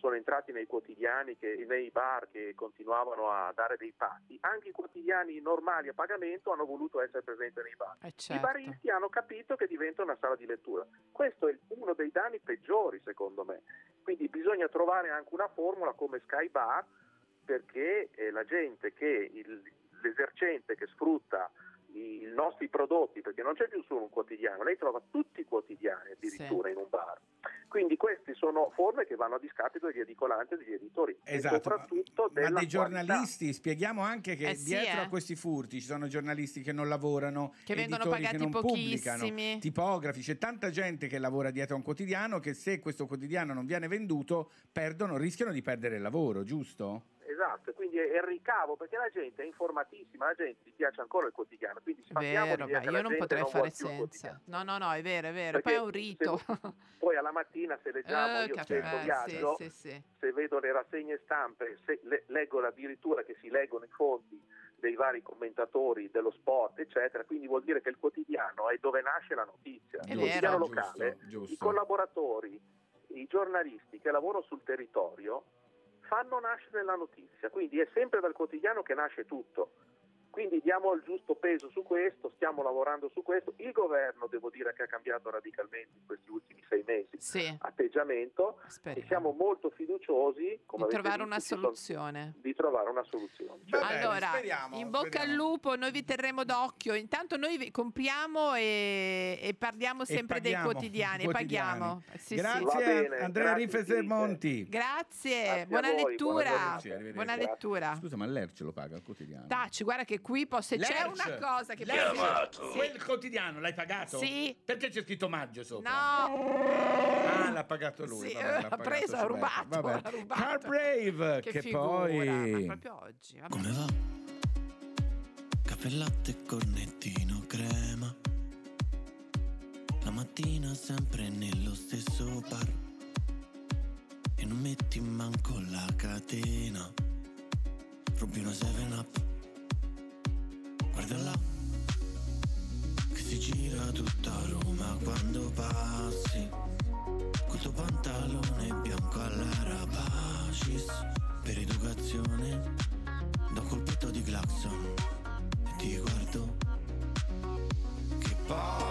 sono entrati nei quotidiani, che, nei bar che continuavano a dare dei patti, anche i quotidiani normali a pagamento hanno voluto essere presenti nei bar. I certo. baristi hanno capito che diventa una sala di lettura. Questo è uno dei danni peggiori, secondo me. Quindi bisogna trovare anche una formula come Sky Bar perché eh, la gente che il- l'esercente che sfrutta i, nostri prodotti, perché non c'è più solo un quotidiano, lei trova tutti i quotidiani addirittura in un bar. Quindi queste sono forme che vanno a discapito degli edicolanti e degli editori Esatto, e soprattutto Ma della dei qualità. giornalisti, spieghiamo anche che Eh sì, dietro eh. a questi furti ci sono giornalisti che non lavorano, Che vengono pagati che non pubblicano, pochissimi. tipografi, c'è tanta gente che lavora dietro a un quotidiano che se questo quotidiano non viene venduto perdono, rischiano di perdere il lavoro, giusto? Esatto, quindi è il ricavo perché la gente è informatissima, la gente gli piace ancora il quotidiano, quindi spantiamo Vero, che io non potrei non fare senza. No, no, no, è vero, è vero. Perché Poi è un rito. se- poi alla mattina se leggiamo, Eh, io stendo sì, viaggio, sì, sì. se vedo le rassegne stampe, se le- leggo addirittura che si leggono i fondi dei vari commentatori dello sport, eccetera, quindi vuol dire che il quotidiano è dove nasce la notizia. È il vero. quotidiano Giusto, locale, giusto. i collaboratori, i giornalisti che lavorano sul territorio fanno nascere la notizia, quindi è sempre dal quotidiano che nasce tutto. Quindi diamo il giusto peso su questo, stiamo lavorando su questo. Il governo, devo dire, che ha cambiato radicalmente in questi ultimi sei mesi Sì. atteggiamento Speriamo. e siamo molto fiduciosi come Di trovare visto, di trovare una soluzione. Cioè, allora, speriamo, in bocca speriamo. al lupo, noi vi terremo d'occhio. Intanto noi compriamo e, e parliamo sempre paghiamo dei quotidiani, e quotidiani. paghiamo. Sì, sì. Grazie bene, a Andrea grazie Rifes infinite. Monti. Grazie, Grazie buona voi, lettura. buona Sì. Buona lettura. Scusa, ma l'ERC lo paga il quotidiano? Taci, guarda che qui pos- se c'è L'Erc, una cosa che l'Erc, piace- Quel quotidiano l'hai pagato? Sì. Perché c'è scritto maggio sopra? No, Ah, l'ha pagato lui. Sì, vabbè, l'ha pagato preso, ha rubato, Lerch. Vabbè. ha rubato. Car Brave, che, che, figura, poi... ma proprio oggi. vabbè. Come va? Caffè latte e cornettino crema. La mattina sempre nello stesso bar. E non metti manco la catena. Rubi una 7 up. Guarda là. Che si gira tutta Roma quando passi. Col tuo pantalone bianco all'arabacis. Per educazione un colpetto di clacson e ti guardo che poi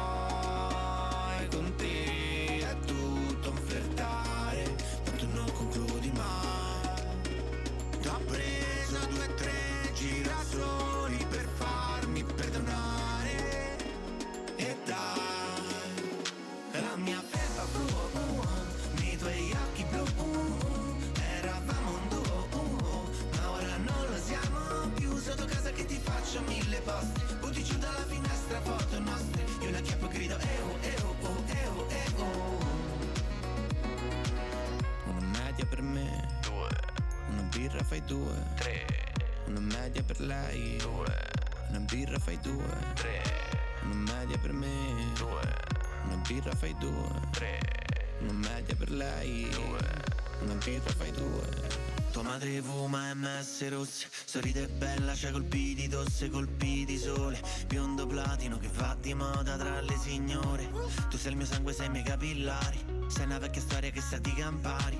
faccio mille post Butti giù dalla finestra foto nostre. Io la chiappo e grido eo, eo, oh, eo, eo Una media per me. Due. Una birra fai due. Tre. Una media per lei. Due. Una birra fai due. Tre. Una media per me. Due. Una birra fai due. Tre. Una media per lei. Due. Una birra fai due. Tua madre fuma MS rosse, sorride bella, c'ha colpi di tosse, colpi di sole, biondo platino che va di moda tra le signore. Tu sei il mio sangue, sei i miei capillari, sei una vecchia storia che sa di campari.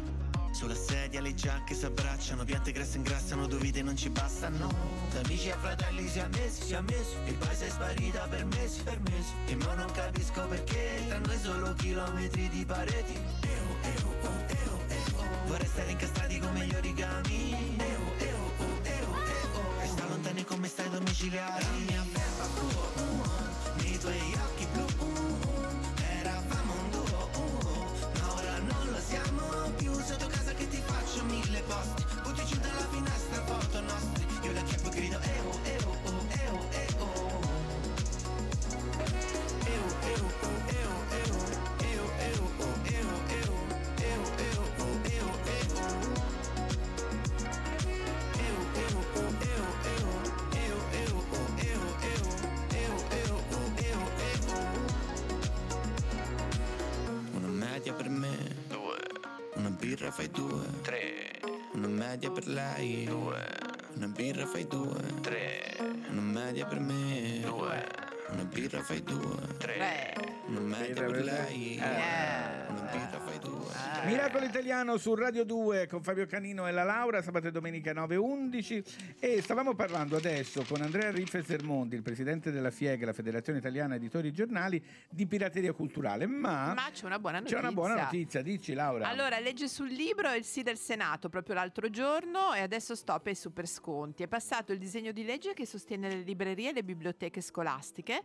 Sulla sedia le giacche si abbracciano, piante grasse ingrassano, due vite non ci bastano. Da amici a fratelli si è messi, si è messi, e poi sei sparita per mesi, per mesi. E mo non capisco perché, tra noi solo chilometri di pareti. Eo, eo, oh, eo. Vorrei stare incastrati come gli origami. Eo, eo, oh, eo, eo. E sta lontani come stai domiciliari. La mia felpa tua, uh, nei tuoi occhi blu. uh, Eravamo un duo, uh, ma ora non lo siamo più. Sotto casa che ti faccio mille posti. Butti giù dalla finestra foto nostre. Io la chiappo e grido, eo, oh, eo, eo. Eo, eo, oh, eo. Eo, eo, oh, eo, eo. Eo, per me. Due. Una birra fai due. Tre. Una media per lei. Due. Una birra fai due. Tre. Una media per me. Due. Una birra fai due. Tre. Una media per lei. Una birra fai due. Miracolo Italiano su Radio 2 con Fabio Canino e la Laura, sabato e domenica 9.11 e stavamo parlando adesso con Andrea Riffe Sermondi, il presidente della FIEG, la Federazione Italiana Editori Giornali, di pirateria culturale, ma, Ma c'è una buona c'è una buona notizia, dici Laura. Allora, legge sul libro il sì del Senato proprio l'altro giorno e adesso stop ai super sconti. È passato il disegno di legge che sostiene le librerie e le biblioteche scolastiche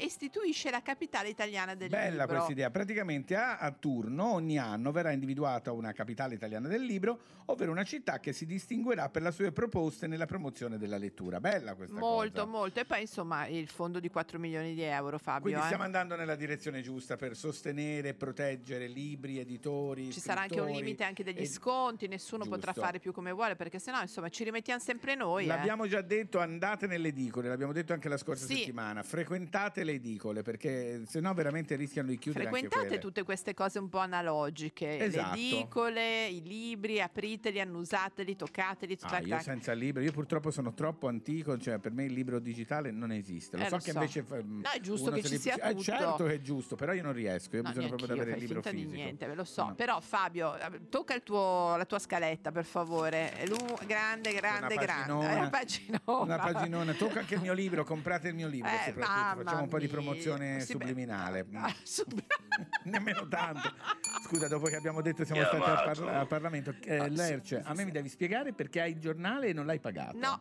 e istituisce la capitale italiana del Bella libro. questa idea, praticamente a, a turno ogni anno verrà individuata una capitale italiana del libro, ovvero una città che si distinguerà per le sue proposte nella promozione della lettura. Bella questa Molto, cosa. molto. E poi insomma il fondo di 4 milioni di euro, Fabio. Quindi eh. stiamo andando nella direzione giusta per sostenere proteggere libri, editori. Ci sarà anche un limite anche degli e- sconti, nessuno potrà Giusto. fare più come vuole, perché sennò insomma ci rimettiamo sempre noi. eh. L'abbiamo già detto, andate nelle edicole, l'abbiamo detto anche la scorsa Sì. settimana, frequentate le edicole perché sennò veramente rischiano di chiudere Frequentate tutte queste cose un po' analogiche, Esatto. le edicole, i libri, apriteli, annusateli, toccateli, Ah, tac, io tac. senza libro, io purtroppo sono troppo antico, cioè per me il libro digitale non esiste. Lo Eh, so lo che so. invece No, è giusto che ci sia Eh, tutto. certo che è giusto, però io non riesco, io ho No, bisogno proprio di avere il libro finta di fisico. niente, ve lo so. No. Però Fabio, eh, tocca il tuo- la tua scaletta, per favore. Lu- grande, grande, Una grande. paginona. Una paginona. Una paginona, tocca anche il mio libro, comprate il mio libro Eh, soprattutto, mamma facciamo un po' di promozione subliminale. ah, sub- Nemmeno tanto. Scusa, dopo che abbiamo detto siamo stati al, par- al Parlamento, eh, Lerce, a me mi devi spiegare perché hai il giornale e non l'hai pagato. No.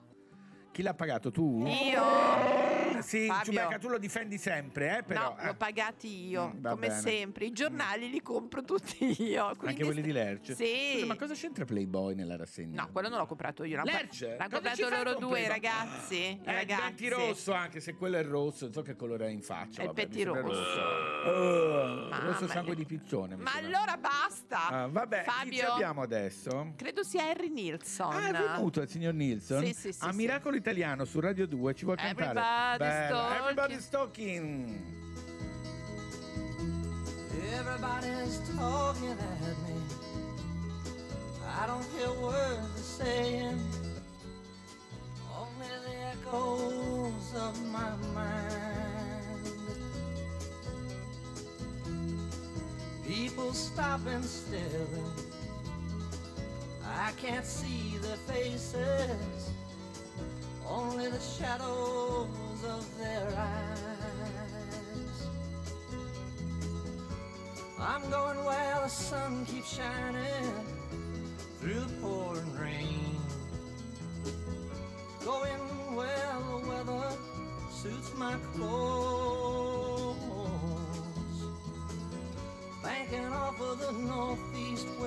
Chi l'ha pagato tu? Io. Sì, Fabio. Ciubecca, tu lo difendi sempre, eh, però. no, l'ho pagati io, Mm, come bene. sempre. I giornali li compro tutti io. Anche quelli di Lerce? Sì. Scusa, ma cosa c'entra Playboy nella rassegna? No, quello non l'ho comprato io. Lerce? L'hanno comprato loro due, i ragazzi. Eh, il ragazzi. petti rosso, anche se quello è rosso, so che colore è in faccia. È il vabbè, sembra rosso. Oh, Mamma rosso sangue di piccione. Ma allora basta. Ah, vabbè, Fabio, abbiamo adesso? credo sia Harry Nilsson. Ah, è venuto il signor Nilsson Sì, sì, sì, a sì. Italiano su Radio 2 ci vuole cantare Everybody's talking. Everybody's talking Everybody's talking at me. I don't hear words they're saying, only the echoes of my mind. People stop and stare. I can't see their faces, only the shadows of their eyes. I'm going where the sun keeps shining through the pouring rain. Going where the weather suits my clothes. Banking off of the northeast winds,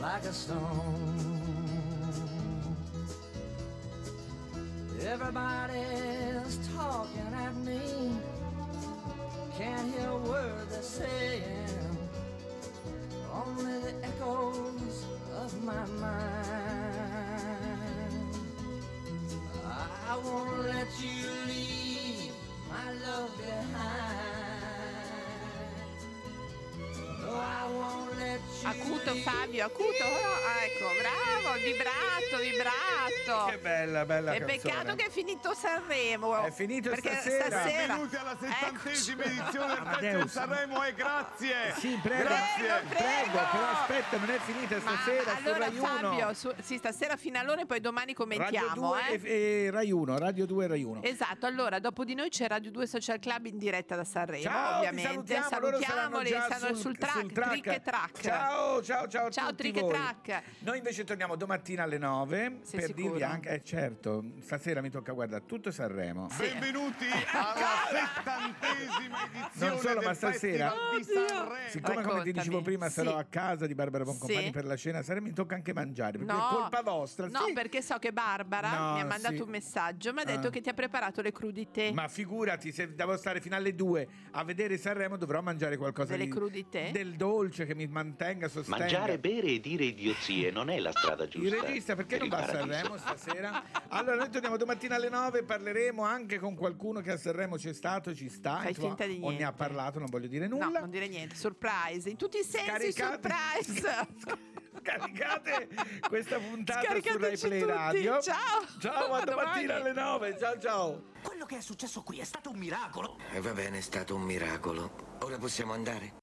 like a stone. Acuto Fabio, acuto. Ah, ecco, bravo, vibrato, vibrato. Che bella, bella È canzone. peccato che è finito Sanremo. È finito perché stasera. Benvenuti alla settantesima edizione del Festival. Sanremo e grazie. Sì, prego, Grazie. prego, però aspetta, non è finita Ma stasera allora su Rai 1. Fabio, su- sì, stasera fino all'ora e poi domani Radio commentiamo. 2 eh. e, e Rai 1, Radio 2 e Rai 1. Esatto, allora dopo di noi c'è Radio 2 Social Club in diretta da Sanremo, Ciao, vi ovviamente. saranno Salutiamoli, stanno sul- sul, track, sul track. trick e track. Ciao, ciao, ciao Ciao tutti trick e track. Noi invece torniamo domattina alle 9 Sei per sicuro? dirvi anche, eh certo, stasera mi tocca guardare tutto Sanremo. Benvenuti alla settantesima edizione Non solo, del ma stasera, Festival di Sanremo. siccome come ti dicevo prima sarò Sì. a casa di Barbara Boncompagni Sì. per la cena, Sanremo mi tocca anche mangiare, perché No, è colpa vostra. No, sì. perché so che Barbara No, mi ha mandato sì. un messaggio, mi ha detto Ah. che ti ha preparato le crudité. Ma figurati, se devo stare fino alle 2 a vedere Sanremo dovrò mangiare qualcosa Delle di, crudité? del dolce che mi mantenga, sostenga. Mangiare, bere e dire idiozie non è la strada giusta. Il regista perché per non va a. Sanremo stasera? Allora noi torniamo domattina alle 9 parleremo anche con qualcuno che a Sanremo c'è stato, ci sta, Fai insomma, finta di o ne niente. ha parlato, non voglio dire No, nulla. non dire niente, surprise, in tutti i sensi Scaricate- surprise. Scaricate questa puntata su Rai Play tutti. Radio. Ciao. Ciao, a domattina alle 9. Ciao ciao. Quello che è successo qui è stato un miracolo. E va bene, è stato un miracolo. Ora possiamo andare?